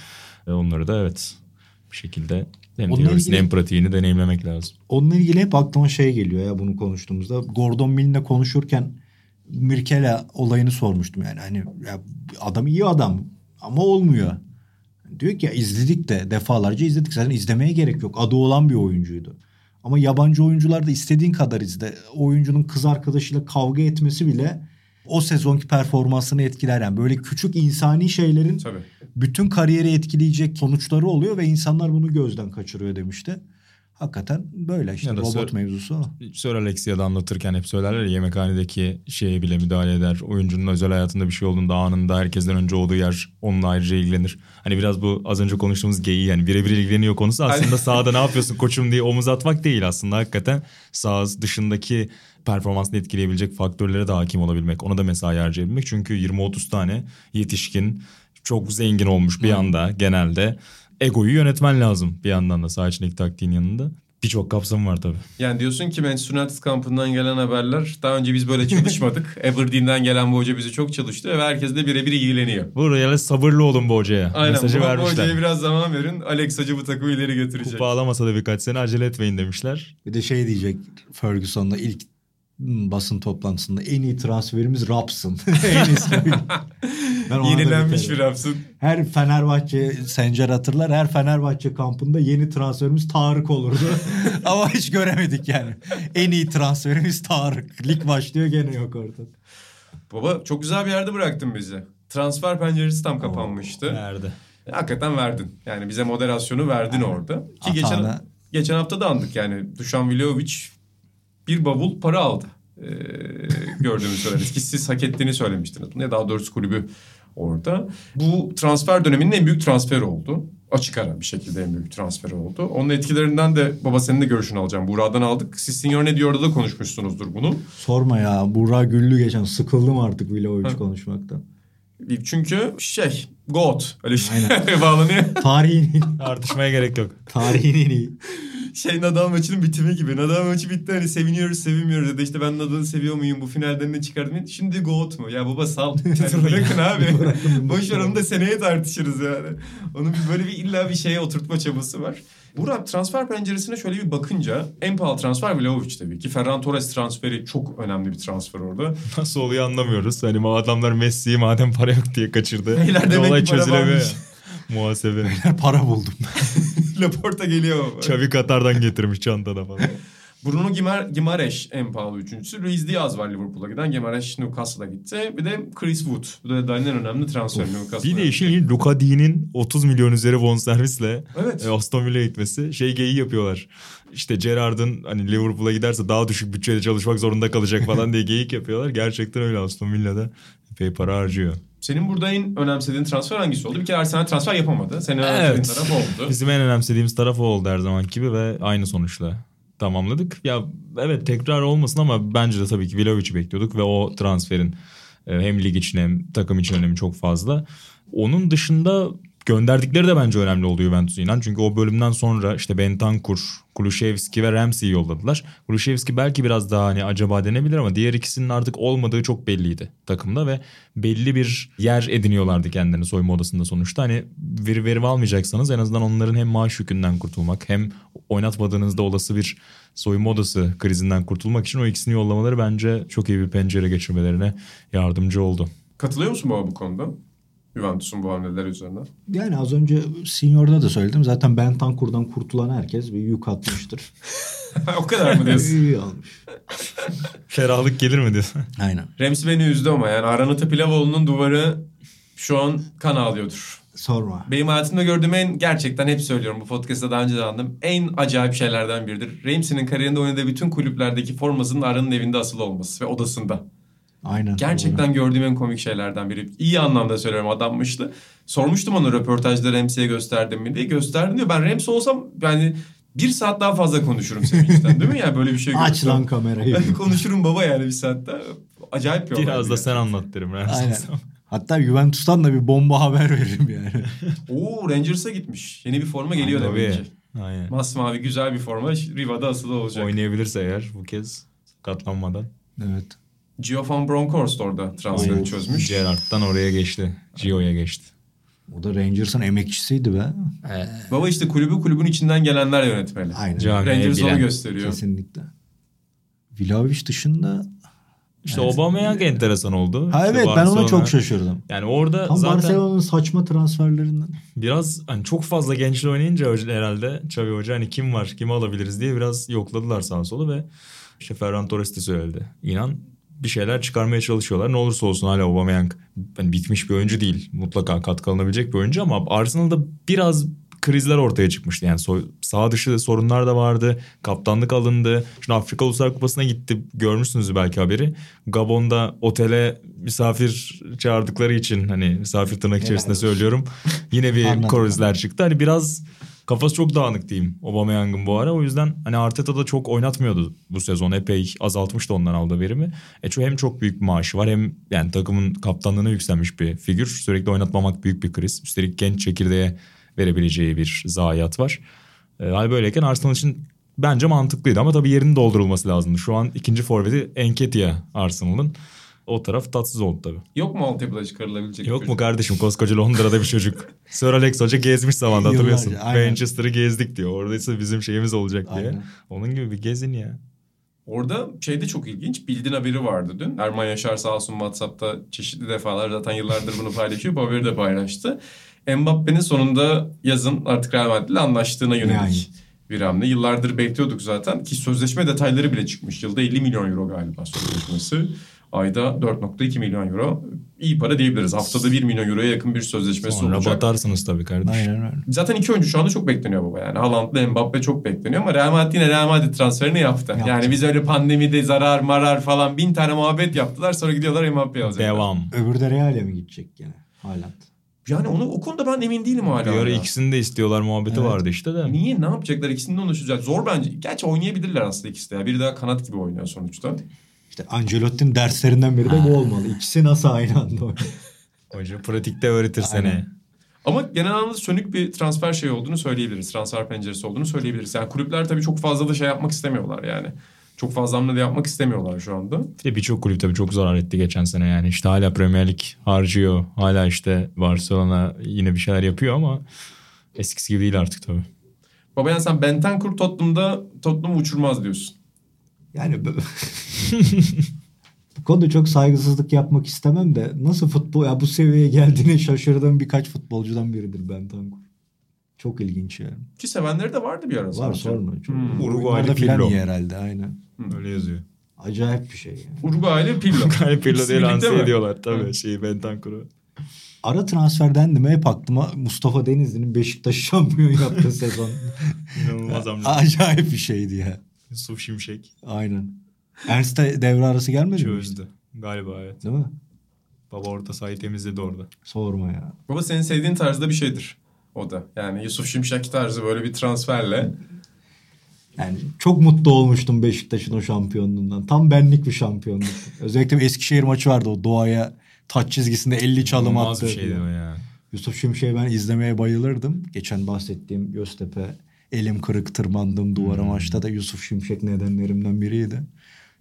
Ve onları da evet bir şekilde hem Onunla teorisini ilgili- hem pratiğini deneyimlemek lazım. Onunla ilgili hep aklıma şey geliyor ya bunu konuştuğumuzda. Gordon Mill'le konuşurken Mirkele olayını sormuştum yani. Hani ya adam iyi adam ama olmuyor. Diyor ki ya izledik de defalarca izledik. Zaten izlemeye gerek yok. Adı olan bir oyuncuydu. Ama yabancı oyuncular da istediğin kadar izle. Oyuncunun kız arkadaşıyla kavga etmesi bile o sezonki performansını etkiler. Yani böyle küçük insani şeylerin Tabii. bütün kariyeri etkileyecek sonuçları oluyor ve insanlar bunu gözden kaçırıyor demişti. Hakikaten böyle işte Ya robot sır- mevzusu. Sir Alex ya da anlatırken hep söylerler ya yemekhanedeki şeye bile müdahale eder. Oyuncunun özel hayatında bir şey olduğunda anında herkesten önce olduğu yer onunla ayrıca ilgilenir. Hani biraz bu az önce konuştuğumuz geyiği yani birebir ilgileniyor konusu aslında sahada ne yapıyorsun koçum diye omuz atmak değil aslında hakikaten saha dışındaki performansını etkileyebilecek faktörlere de hakim olabilmek. Ona da mesai harcayabilmek. Çünkü 20-30 tane yetişkin çok zengin olmuş bir anda genelde. Egoyu yönetmen lazım bir yandan da saha içindeki taktiğin yanında. Birçok kapsamı var tabii. Yani diyorsun ki Manchester United kampından gelen haberler daha önce biz böyle çalışmadık. [LAUGHS] Aberdeen'den gelen bu hoca bizi çok çalıştı ve herkes de birebir ilgileniyor. Buraya sabırlı olun bu hocaya. Aynen Mesajı bu, bu vermişler. hocaya biraz zaman verin. Alex Hacı bu takımı ileri götürecek. Kupa alamasa da birkaç sene acele etmeyin demişler. Bir de şey diyecek Ferguson'da ilk basın toplantısında en iyi transferimiz Raps'ın. [LAUGHS] en iyisi. Ben Yenilenmiş bir hapsın. Her Fenerbahçe Sencer hatırlar her Fenerbahçe kampında yeni transferimiz Tarık olurdu. [LAUGHS] Ama hiç göremedik yani. En iyi transferimiz Tarık. Lig başlıyor gene yok ortada. Baba çok güzel bir yerde bıraktın bizi. Transfer penceresi tam kapanmıştı. Nerede? Hakikaten verdin. Yani bize moderasyonu verdin orada. Ki geçen, geçen hafta da andık yani. Dušan Vlahović bir bavul para aldı. Ee, gördüğümü söylediniz. Ki siz hak ettiğini söylemiştiniz. Ya daha doğrusu kulübü orada. Bu transfer döneminin en büyük transferi oldu. Açık ara bir şekilde en büyük transferi oldu. Onun etkilerinden de baba senin de görüşünü alacağım. Buğra'dan aldık. Siz Senior ne diyor da konuşmuşsunuzdur bunu. Sorma ya. Burak Güllü geçen sıkıldım artık Vlahovic Ha. konuşmaktan. Çünkü şey God öyle şey Aynen. [LAUGHS] bağlanıyor. Tarihin Tartışmaya gerek yok. tarihin en iyi. Şey Nadal maçının bitimi gibi. Nadal maçı bitti hani seviniyoruz sevinmiyoruz ya da işte ben Nadal'ı seviyor muyum bu finalden ne çıkardım. Şimdi GOAT mu? Ya baba sal. [LAUGHS] Yani bırakın abi. [LAUGHS] Boş ver onu da seneye tartışırız yani. Onun bir böyle bir illa bir şeye oturtma çabası var. Burak transfer penceresine şöyle bir bakınca en pahalı transfer Vlahovic tabii ki. Ferran Torres transferi çok önemli bir transfer orada. [LAUGHS] Nasıl oluyor anlamıyoruz. Hani ma- adamlar Messi'yi madem para yok diye kaçırdı. Beyler demek olay ki para çözülemiyor. Muhasebe. Para buldum. [LAUGHS] Laporta geliyor. Çavi Katar'dan getirmiş çantada falan. [LAUGHS] Bruno Gimar Gimareş en pahalı üçüncüsü. Luis Diaz var Liverpool'a giden. Gimareş Newcastle'a gitti. Bir de Chris Wood. Bu da Daniel'in en önemli transferi Newcastle'a. Bir de işin iyi Luka Dean'in 30 milyon üzeri bonservisle Evet. e, Aston Villa'ya gitmesi. Şey geyiği yapıyorlar. İşte Gerrard'ın hani Liverpool'a giderse daha düşük bütçeyle çalışmak zorunda kalacak falan diye geyik yapıyorlar. Gerçekten öyle Aston Villa'da epey para harcıyor. Senin burada en önemsediğin transfer hangisi oldu? Bir kere Arsenal transfer yapamadı. Senin önemsediğin Evet. taraf oldu. [LAUGHS] Bizim en önemsediğimiz taraf oldu her zaman gibi ve aynı sonuçla tamamladık. Ya evet tekrar olmasın ama bence de tabii ki Vlahovic'i bekliyorduk ve o transferin e, hem lig için hem takım için önemi çok fazla. Onun dışında gönderdikleri de bence önemli oldu Juventus'un inan. Çünkü o bölümden sonra işte Bentancur, Kulusevski ve Ramsey'i yolladılar. Kulusevski belki biraz daha hani acaba denebilir ama diğer ikisinin artık olmadığı çok belliydi takımda ve belli bir yer ediniyorlardı kendilerini soyunma odasında sonuçta. Hani veri verim almayacaksanız en azından onların hem maaş yükünden kurtulmak hem oynatmadığınızda olası bir soyunma odası krizinden kurtulmak için o ikisini yollamaları bence çok iyi bir pencere geçirmelerine yardımcı oldu. Katılıyor musun baba bu konuda? Juventus'un bu hamleler üzerine. Yani az önce Senior'da da söyledim. Zaten Bentancur'dan kurtulan herkes bir yük atmıştır. [LAUGHS] o kadar mı diyorsun? [LAUGHS] İyi almış. Ferahlık gelir mi diyorsun? Aynen. Remzi beni üzdü ama yani Aranata Pilavoğlu'nun duvarı şu an kan ağlıyordur. Sorma. Benim hayatımda gördüğüm en gerçekten hep söylüyorum bu podcast'ta daha önce de anladım. En acayip şeylerden biridir. Ramsey'nin kariyerinde oynadığı bütün kulüplerdeki formasının Aran'ın evinde asılı olması ve odasında. Aynen. Gerçekten gördüğüm en komik şeylerden biri. İyi anlamda söylüyorum adammıştı. Sormuştum onu röportajda Ramsey'e gösterdim mi diye. Gösterdim diyor. Ben Ramsey olsam yani bir saat daha fazla konuşurum sevinçten değil mi? Yani böyle bir şey [LAUGHS] Aç görürsem. lan kamerayı. Ben [LAUGHS] konuşurum baba yani bir saatte. Acayip bir Biraz da sen anlat derim. Aynen. Hatta Juventus'tan da bir bomba haber veririm yani. [LAUGHS] Oo Rangers'a gitmiş. Yeni bir forma geliyor Tabii. demek ki. Aynen. Masmavi güzel bir forma Riva'da asılı olacak. Oynayabilirse eğer bu kez katlanmadan. evet. Gio van Bronckhorst orada transferi çözmüş. Gerard'dan oraya geçti. Gio'ya geçti. O da Rangers'ın emekçisiydi be. Baba işte kulübü kulübün içinden gelenler yönetmeli. Aynen. Camiye Rangers onu bilen. gösteriyor. Kesinlikle. Vlahovic dışında İşte Aubameyang enteresan oldu. Ha İşte evet ben ona Barcelona- çok şaşırdım. Yani orada Tam zaten Barcelona'nın saçma transferlerinden. biraz hani çok fazla gençle oynayınca herhalde Xavi Hoca hani kim var kimi alabiliriz diye biraz yokladılar sağa solu ve işte Ferran Torres de söyledi. İnan bir şeyler çıkarmaya çalışıyorlar. Ne olursa olsun hala Aubameyang hani bitmiş bir oyuncu değil. Mutlaka katkı alınabilecek bir oyuncu ama Arsenal'da biraz krizler ortaya çıkmıştı. Yani so- sağ dışı sorunlar da vardı. Kaptanlık alındı. Şimdi Afrika Uluslar Kupası'na gitti. Görmüşsünüz belki haberi. Gabon'da otele misafir çağırdıkları için hani misafir tırnak içerisinde söylüyorum. Yine bir [LAUGHS] krizler çıktı. Hani biraz kafası çok dağınık diyeyim Aubameyang'ın bu ara. O yüzden hani Arteta da çok oynatmıyordu bu sezon. Epey azaltmıştı ondan aldığı verimi. E çünkü hem çok büyük bir maaşı var hem yani takımın kaptanlığına yükselmiş bir figür. Sürekli oynatmamak büyük bir kriz. Üstelik genç çekirdeğe verebileceği bir zayiat var. E, hal böyleyken Arsenal için bence mantıklıydı ama tabii yerinin doldurulması lazımdı. Şu an ikinci forveti Enketia Arsenal'ın. O taraf tatsız oldu tabii. Yok mu altyapıda çıkarılabilecek? Yok mu kardeşim koskoca Londra'da bir çocuk. [LAUGHS] Sir Alex Hoca gezmiş zamanda hatırlıyorsun. Manchester'ı gezdik diyor. Oradaysa bizim şeyimiz olacak diye. Aynen. Onun gibi bir gezin ya. Orada şey de çok ilginç. Bildiğin haberi vardı dün. Erman Yaşar sağ olsun WhatsApp'ta çeşitli defalar zaten yıllardır bunu paylaşıyor. Bu haberi de paylaştı. Mbappe'nin sonunda yazın artık Real Madrid'le anlaştığına yönelik Yani. bir hamle. Yıllardır bekliyorduk zaten ki sözleşme detayları bile çıkmış. Yılda 50 milyon euro galiba sözleşmesi. Ayda 4.2 milyon euro. İyi para diyebiliriz. Haftada 1 milyon euroya yakın bir sözleşmesi Sonra olacak. batarsınız tabii kardeşim. Aynen öyle. Zaten iki oyuncu şu anda çok bekleniyor baba yani. Haaland'la Mbappe çok bekleniyor ama Real Madrid yine Real Madrid transferini yaptı. Yaptı. Yani biz öyle pandemide zarar marar falan bin tane muhabbet yaptılar sonra gidiyorlar Mbappe'yi alacaklar. Devam. Öbürü de Real'e mi gidecek gene? Haaland. Yani onu o konuda ben emin değilim hala. Bir ara ikisini de istiyorlar muhabbeti Evet. vardı işte de. Niye ne yapacaklar ikisini de konuşacak. Zor bence. Gerçi oynayabilirler aslında ikisi de. ya. Biri daha kanat gibi oynuyor sonuçta. İşte Ancelotti'nin derslerinden biri de bu olmalı. İkisi nasıl aynı anda oynuyor? Hoca pratikte öğretir seni. Ama genel anlamda sönük bir transfer şey olduğunu söyleyebiliriz. Transfer penceresi olduğunu söyleyebiliriz. Yani kulüpler tabii çok fazla da şey yapmak istemiyorlar yani. Çok fazla hamle de yapmak istemiyorlar şu anda. Bir de birçok kulüp tabii çok zarar etti geçen sene yani. İşte hala Premier Lig harcıyor. Hala işte Barcelona yine bir şeyler yapıyor ama eskisi gibi değil artık tabii. Baba yani sen Bentancur Tottenham'da Tottenham'ı uçurmaz diyorsun. Yani bu [LAUGHS] bu konuda çok saygısızlık yapmak istemem de nasıl futbol ya bu seviyeye geldiğine şaşırdığım birkaç futbolcudan biridir Bentancur. Çok ilginç yani. Ki sevenleri de vardı bir ara. Var sanki. sorma. Çok, Hmm. Uruguaylı Pirlo. herhalde aynen. Öyle yazıyor. Acayip bir şey yani. Uruguaylı Pirlo. [LAUGHS] Kale Pirlo diye lanse ediyorlar tabii Evet. şeyi Bentancur'u. Ara transferden de hep aklıma Mustafa Denizli'nin Beşiktaş şampiyon yaptığı [LAUGHS] sezon. İnanılmaz hamle. Acayip bir şeydi ya. Yusuf Şimşek Aynen. Ernst'e devre arası gelmedi mi? çözdü. Galiba evet. Değil mi? Baba orta sahayı temizledi orada. Sorma ya. Baba senin sevdiğin tarzda bir şeydir o da. Yani Yusuf Şimşek tarzı böyle bir transferle. Yani çok mutlu olmuştum Beşiktaş'ın o şampiyonluğundan. Tam benlik bir şampiyonluk. [LAUGHS] Özellikle bir Eskişehir maçı vardı o doğaya taç çizgisinde 50 çalım attı. bir şeydi o ya. Yusuf Şimşek'i ben izlemeye bayılırdım. Geçen bahsettiğim Göztepe elim kırık tırmandığım duvara Hmm. maçta da Yusuf Şimşek nedenlerimden biriydi.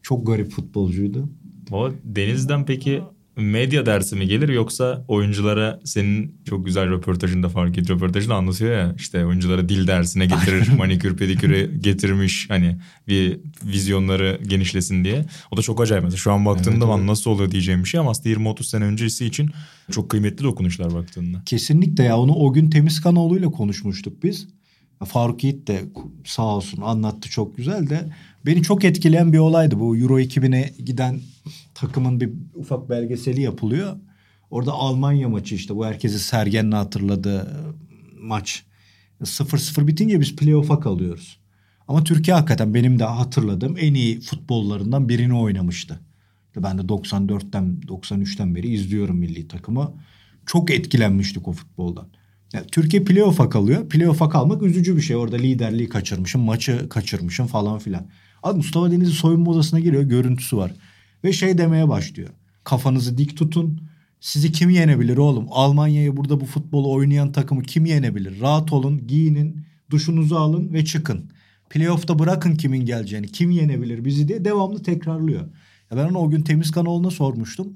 Çok garip futbolcuydu. O Deniz'den peki medya dersi mi gelir yoksa oyunculara senin çok güzel röportajında fark et röportajında anlatıyor ya işte oyunculara dil dersine getirir manikür pedikürü getirmiş hani bir vizyonları genişlesin diye. O da çok acayip mesela şu an baktığında Evet, nasıl oluyor diyeceğim bir şey ama aslında 20-30 sene öncesi için çok kıymetli dokunuşlar baktığında. Kesinlikle ya onu o gün Temizkanoğlu'yla konuşmuştuk biz. Faruk Yiğit de sağ olsun anlattı çok güzel de beni çok etkileyen bir olaydı bu Euro 2000'e giden takımın bir ufak belgeseli yapılıyor. Orada Almanya maçı işte bu herkesi Sergen'le hatırladığı maç. 0-0 bitince biz playoff'a kalıyoruz. Ama Türkiye hakikaten benim de hatırladığım en iyi futbollarından birini oynamıştı. Ben de 94'ten 93'ten beri izliyorum milli takımı. Çok etkilenmiştik o futboldan. Yani Türkiye playoff'a kalıyor. Playoff'a kalmak üzücü bir şey. Orada liderliği kaçırmışım, maçı kaçırmışım falan filan. Abi Mustafa Denizli soyunma odasına giriyor. Görüntüsü var. Ve şey demeye başlıyor. Kafanızı dik tutun. Sizi kim yenebilir oğlum? Almanya'yı burada bu futbolu oynayan takımı kim yenebilir? Rahat olun, giyinin, duşunuzu alın ve çıkın. Playoff'ta bırakın kimin geleceğini. Kim yenebilir bizi diye devamlı tekrarlıyor. Ya ben onu o gün Temizkanoğlu'na sormuştum.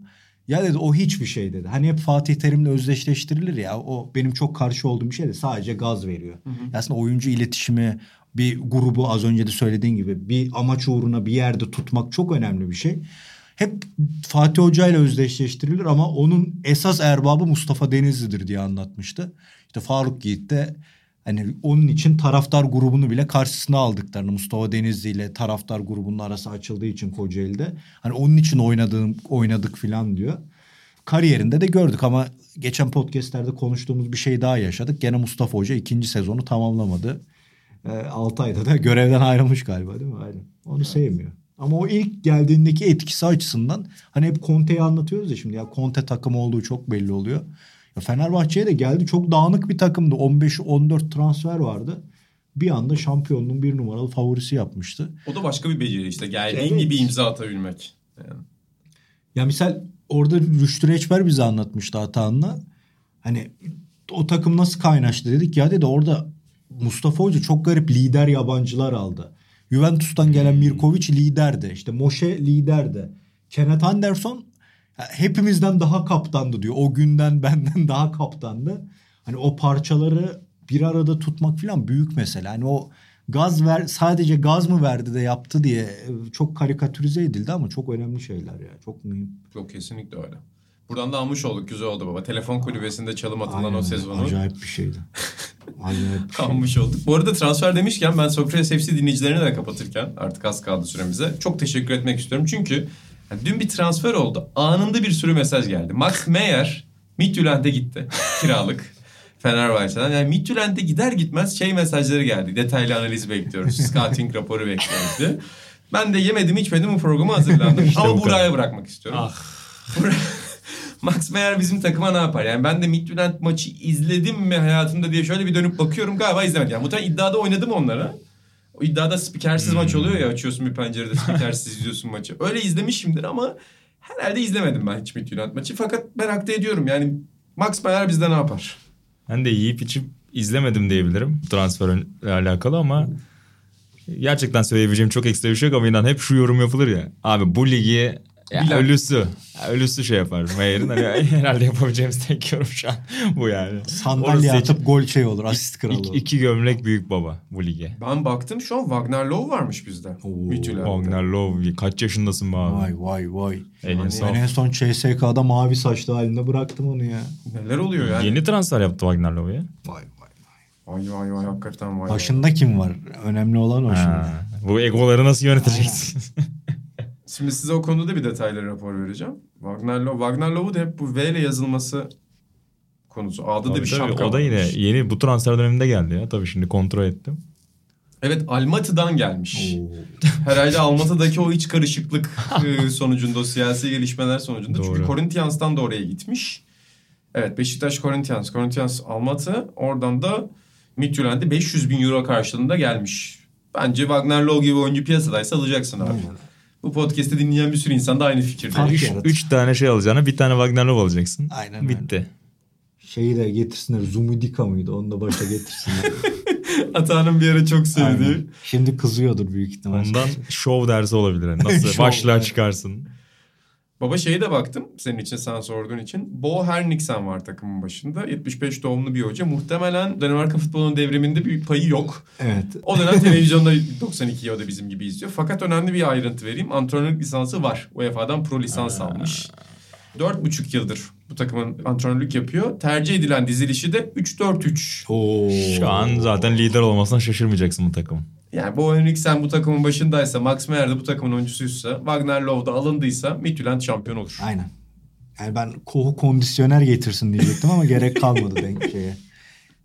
Ya dedi o hiçbir şey dedi. Hani hep Fatih Terim'le özdeşleştirilir ya. O benim çok karşı olduğum bir şey de sadece gaz veriyor. Hı hı. Aslında oyuncu iletişimi bir grubu az önce de söylediğin gibi bir amaç uğruna bir yerde tutmak çok önemli bir şey. Hep Fatih Hoca ile özdeşleştirilir ama onun esas erbabı Mustafa Denizli'dir diye anlatmıştı. İşte Faruk Yiğit de hani onun için taraftar grubunu bile karşısına aldıklarını Mustafa Denizli ile taraftar grubunun arası açıldığı için Kocaeli'de hani onun için oynadığım oynadık filan diyor. Kariyerinde de gördük ama geçen podcastlerde konuştuğumuz bir şey daha yaşadık. Gene Mustafa Hoca ikinci sezonu tamamlamadı. E, 6 ayda da [LAUGHS] görevden ayrılmış galiba değil mi? Aynen. Onu evet. sevmiyor. Ama o ilk geldiğindeki etkisi açısından hani hep Conte'yi anlatıyoruz ya şimdi ya Conte takımı olduğu çok belli oluyor. Ya Fenerbahçe'ye de geldi çok dağınık bir takımdı. 15-14 transfer vardı. Bir anda şampiyonluğun bir numaralı favorisi yapmıştı. O da başka bir beceri işte. Geldiğin evet. gibi imza atabilmek. Yani. Ya misal orada Rüştü Reçber bize anlatmıştı Atahan'la. Hani o takım nasıl kaynaştı dedik ya dedi orada Mustafa Hoca çok garip lider yabancılar aldı. Juventus'tan gelen hmm. Mirkovic liderdi. İşte Moshe liderdi. Kenneth Anderson hepimizden daha kaptandı diyor. O günden [LAUGHS] benden daha kaptandı. Hani o parçaları bir arada tutmak falan büyük mesele. Hani o gaz ver sadece gaz mı verdi de yaptı diye e, çok karikatürize edildi ama çok önemli şeyler ya. Çok mühim. Çok kesinlikle öyle. Buradan da almış olduk. Güzel oldu baba. Telefon kulübesinde çalım atılan Aynen, o sezonu. Acayip bir şeydi. acayip bir [LAUGHS] şey. almış olduk. Bu arada transfer demişken ben Sokrates FC dinleyicilerini de kapatırken artık az kaldı süremize. Çok teşekkür etmek istiyorum. Çünkü yani dün bir transfer oldu. Anında bir sürü mesaj geldi. Max Meyer Midtjylland'e gitti. Kiralık. [LAUGHS] Fenerbahçe'den. Yani Midtjylland'e gider gitmez şey mesajları geldi. Detaylı analiz bekliyoruz. Scouting raporu bekliyoruz diye. Ben de yemedim içmedim bu programı hazırlandım. [LAUGHS] işte Ama buraya bırakmak istiyorum. Ah. [LAUGHS] Max Meyer bizim takıma ne yapar? Yani ben de Midtjylland maçı izledim mi hayatımda diye şöyle bir dönüp bakıyorum. Galiba izlemedim. Yani muhtemelen iddiada oynadım onlara. İddiada spikersiz hmm. maç oluyor ya açıyorsun bir pencerede spikersiz [LAUGHS] izliyorsun maçı. Öyle izlemişimdir ama herhalde izlemedim ben hiç Midtjylland maçı. Fakat merak ediyorum yani Max Meyer bizde ne yapar? Ben de yiyip içip izlemedim diyebilirim transferle alakalı ama gerçekten söyleyebileceğim çok ekstra bir şey yok ama inan hep şu yorum yapılır ya. Abi bu ligi ya ölüsü. ölüsü şey yapar. Meyer'in hani [LAUGHS] herhalde yapabileceğimiz tek yorum şu an bu yani. Sandalye Orası atıp gol şey olur. Asist kralı iki, iki gömlek büyük baba bu lige. Ben baktım şu an Wagner Love varmış bizde. Wagner Love kaç yaşındasın be abi? Vay vay vay. Yani ben en son CSK'da mavi saçlı halinde bıraktım onu ya. Neler oluyor yani? Yeni transfer yaptı Wagner Love ya. Vay vay vay. Vay vay vay hakikaten vay. Başında vay. kim var? Önemli olan o ha, şimdi. Bu egoları nasıl yöneteceksin? [LAUGHS] Şimdi size o konuda da bir detaylı rapor vereceğim. Wagner, Lo Wagner Love'u da hep bu V ile yazılması konusu. A'da da bir şapka O da yine yeni bu transfer döneminde geldi ya. Tabii şimdi kontrol ettim. Evet Almatı'dan gelmiş. Herhalde [LAUGHS] Almatı'daki o iç karışıklık e, sonucunda o siyasi gelişmeler sonucunda. Doğru. Çünkü Corinthians'tan da oraya gitmiş. Evet Beşiktaş Corinthians. Corinthians Almatı oradan da Midtjylland'e 500 bin euro karşılığında gelmiş. Bence Wagner Love gibi oyuncu piyasadaysa alacaksın abi. Aynen. Bu podcast'i dinleyen bir sürü insan da aynı fikirde. Üç, üç tane şey alacağına bir tane Wagner Love alacaksın. Aynen Bitti. Öyle. Şeyi de getirsinler. Zumudika mıydı? Onu da başa getirsinler. [LAUGHS] Atanın bir ara çok sevdiği. Şimdi kızıyordur büyük ihtimalle. Ondan show dersi olabilir. Yani nasıl [LAUGHS] başlığa çıkarsın. Baba şeye de baktım senin için sen sorduğun için. Bo Herniksen var takımın başında. 75 doğumlu bir hoca. Muhtemelen Danimarka futbolunun devriminde bir payı yok. Evet. O dönem [LAUGHS] televizyonda 92'yi o da bizim gibi izliyor. Fakat önemli bir ayrıntı vereyim. Antrenörlük lisansı var. UEFA'dan pro lisans almış. Dört buçuk yıldır bu takımın antrenörlük yapıyor. Tercih edilen dizilişi de 3-4-3. Şu an zaten lider olmasına şaşırmayacaksın bu takım. Yani bu Henriksen bu takımın başındaysa, Max Meyer de bu takımın oyuncusuysa, Wagner Love da alındıysa Midtjylland şampiyon olur. Aynen. Yani ben Kohu kondisyoner getirsin diyecektim ama gerek kalmadı denk şeye. [LAUGHS]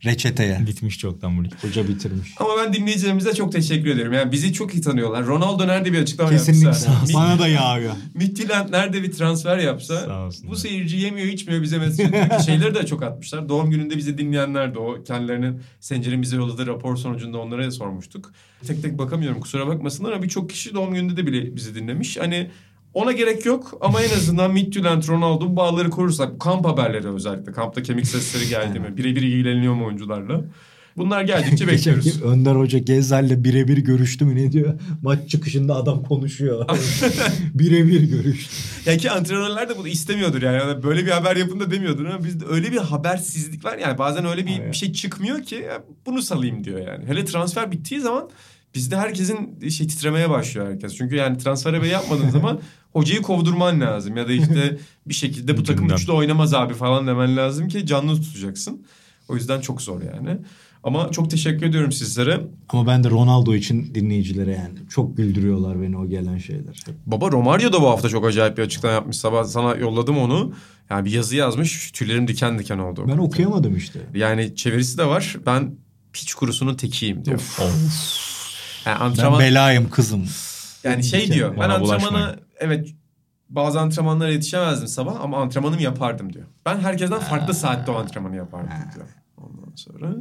reçeteye. Bitmiş çoktan bu lig. Hoca bitirmiş. Ama ben dinleyicilerimize çok teşekkür ederim. Yani bizi çok iyi tanıyorlar. Ronaldo nerede bir açıklama Kesinlikle. yapsa. Yani, Bana da yağıyor. Midtjylland nerede bir transfer yapsa. Bu seyirci yemiyor içmiyor bize mesaj [LAUGHS] şeyleri de çok atmışlar. Doğum gününde bizi dinleyenler de o. Kendilerinin Sencer'in bize yolladığı rapor sonucunda onlara sormuştuk. Tek tek bakamıyorum kusura bakmasınlar ama birçok kişi doğum gününde de bile bizi dinlemiş. Hani ona gerek yok ama en azından Midtjylland, Ronaldo bağları korursak kamp haberleri özellikle. Kampta kemik sesleri geldi mi? Birebir ilgileniyor mu oyuncularla? Bunlar geldikçe [LAUGHS] bekliyoruz. Önder Hoca Gezzal'le birebir görüştü mü ne diyor? Maç çıkışında adam konuşuyor. [LAUGHS] birebir görüştü. Ya ki antrenörler de bunu istemiyordur yani. Yani Böyle bir haber yapın da demiyordur ama bizde öyle bir habersizlik var yani bazen öyle bir, Aynen. bir şey çıkmıyor ki bunu salayım diyor yani. Hele transfer bittiği zaman bizde herkesin şey titremeye başlıyor herkes. Çünkü yani transfer haberi yapmadığın zaman [LAUGHS] hocayı kovdurman lazım ya da işte [LAUGHS] bir şekilde bu takım üçlü oynamaz abi falan demen lazım ki canlı tutacaksın. O yüzden çok zor yani. Ama çok teşekkür ediyorum sizlere. Ama ben de Ronaldo için dinleyicilere yani çok güldürüyorlar beni o gelen şeyler. Baba Romario da bu hafta çok acayip bir açıklama yapmış. Sabah sana yolladım onu. Yani bir yazı yazmış. Tüylerim diken diken oldu. Ben okuyamadım işte. Yani çevirisi de var. Ben piç kurusunun tekiyim diyor. Yani Ben antrenman belayım kızım. yani şey diyor. Ben Bana antrenmanı bulaşmayın. evet bazı antrenmanlara yetişemezdim sabah ama antrenmanımı yapardım diyor. Ben herkesten farklı saatte o antrenmanı yapardım diyor. Ondan sonra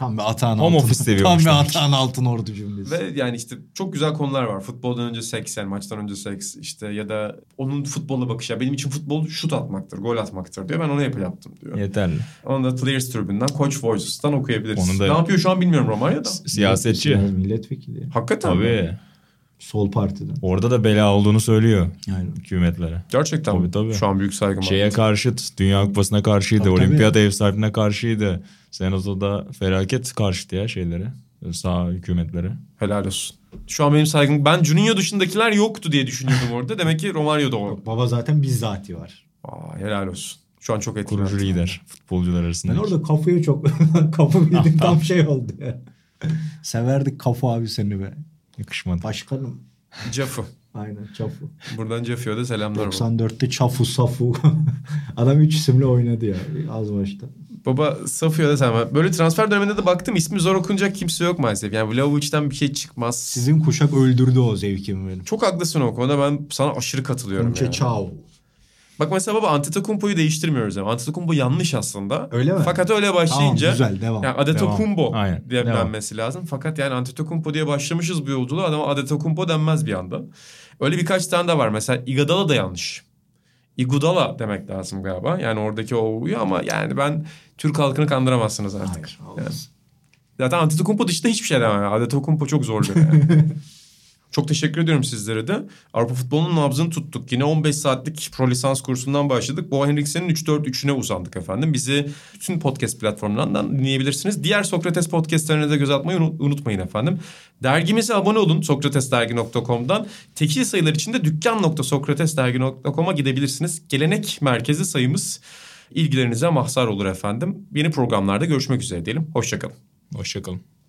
Tam bir atağın Home altın. office seviyormuş Tam bir demek ki. atağın altın ordu cümlesi. Ve yani işte çok güzel konular var. Futboldan önce seks yani maçtan önce seks işte ya da onun futbola bakışı. Ya Benim için futbol şut atmaktır, gol atmaktır diyor. Ben onu hep yaptım diyor. Yeterli. Onu da Players Tribünden Coach Voices'tan okuyabiliriz. Onu da- Ne yapıyor şu an bilmiyorum Romario da. Siyasetçi. Milletvekili. Hakikaten mi? Tabii. Sol partiden. Orada da bela olduğunu söylüyor Aynen. hükümetlere. Gerçekten? Tabii, tabii. Şu an büyük saygım Şeye var. karşıt, Dünya Kupası'na karşıydı, Tabii, tabii. Olimpiyat ev sahibine karşıydı. Senato'da felaket karşıtı ya şeylere, sağ hükümetlere. Helal olsun. Şu an benim saygım... Ben Juninho dışındakiler yoktu diye düşünüyordum orada. Demek ki Romario da o. Baba zaten bizzati var. Aa, helal olsun. Şu an çok etkilendim. Kurucu lider futbolcular arasında. Ben orada kafayı çok... [LAUGHS] kafa [LAUGHS] bildim tam şey oldu ya. [LAUGHS] Severdik kafa abi seni be. Yakışmadı. Başkanım. Cafu. Aynen Çafu. Buradan Cafu'ya da selamlar. baba. 94'te Çafu Safu. [LAUGHS] Adam üç isimle oynadı ya az başta. Baba Safu'ya da selam. Böyle transfer döneminde de baktım ismi zor okunacak kimse yok maalesef. Yani Vlahovic'den bir şey çıkmaz. Sizin kuşak öldürdü o zevkimi benim. Çok haklısın o konuda. Ben sana aşırı katılıyorum Conche yani. Çao. Bak mesela baba Antetokounmpo'yu değiştirmiyoruz yani. Antetokounmpo yanlış aslında. Öyle mi? Fakat öyle başlayınca Tamam, güzel, devam. Yani Adetokounmpo diye devam. denmesi lazım. Fakat yani Antetokounmpo diye başlamışız bu yolculuğa adama Adetokounmpo denmez bir anda. Öyle birkaç tane de var. Mesela Iguodala da yanlış. Igudala demek lazım galiba. Yani oradaki o uyuyor ama yani ben Türk halkını kandıramazsınız artık. Hayır olmaz. Zaten Antetokounmpo dışında hiçbir şey demem. Yani. Adetokounmpo çok zorluyor [LAUGHS] yani. Çok teşekkür ediyorum sizlere de. Avrupa futbolunun nabzını tuttuk. Yine 15 saatlik pro lisans kursundan başladık. Boğa Henriksen'in 3-4-3'üne uzandık efendim. Bizi bütün podcast platformlarından dinleyebilirsiniz. Diğer Sokrates podcastlerine de göz atmayı unu- unutmayın efendim. Dergimize abone olun sokratesdergi.com'dan. Tekil sayılar için de dükkan.sokratesdergi.com'a gidebilirsiniz. Gelenek merkezi sayımız ilgilerinize mahzar olur efendim. Yeni programlarda görüşmek üzere diyelim. Hoşçakalın. Hoşçakalın.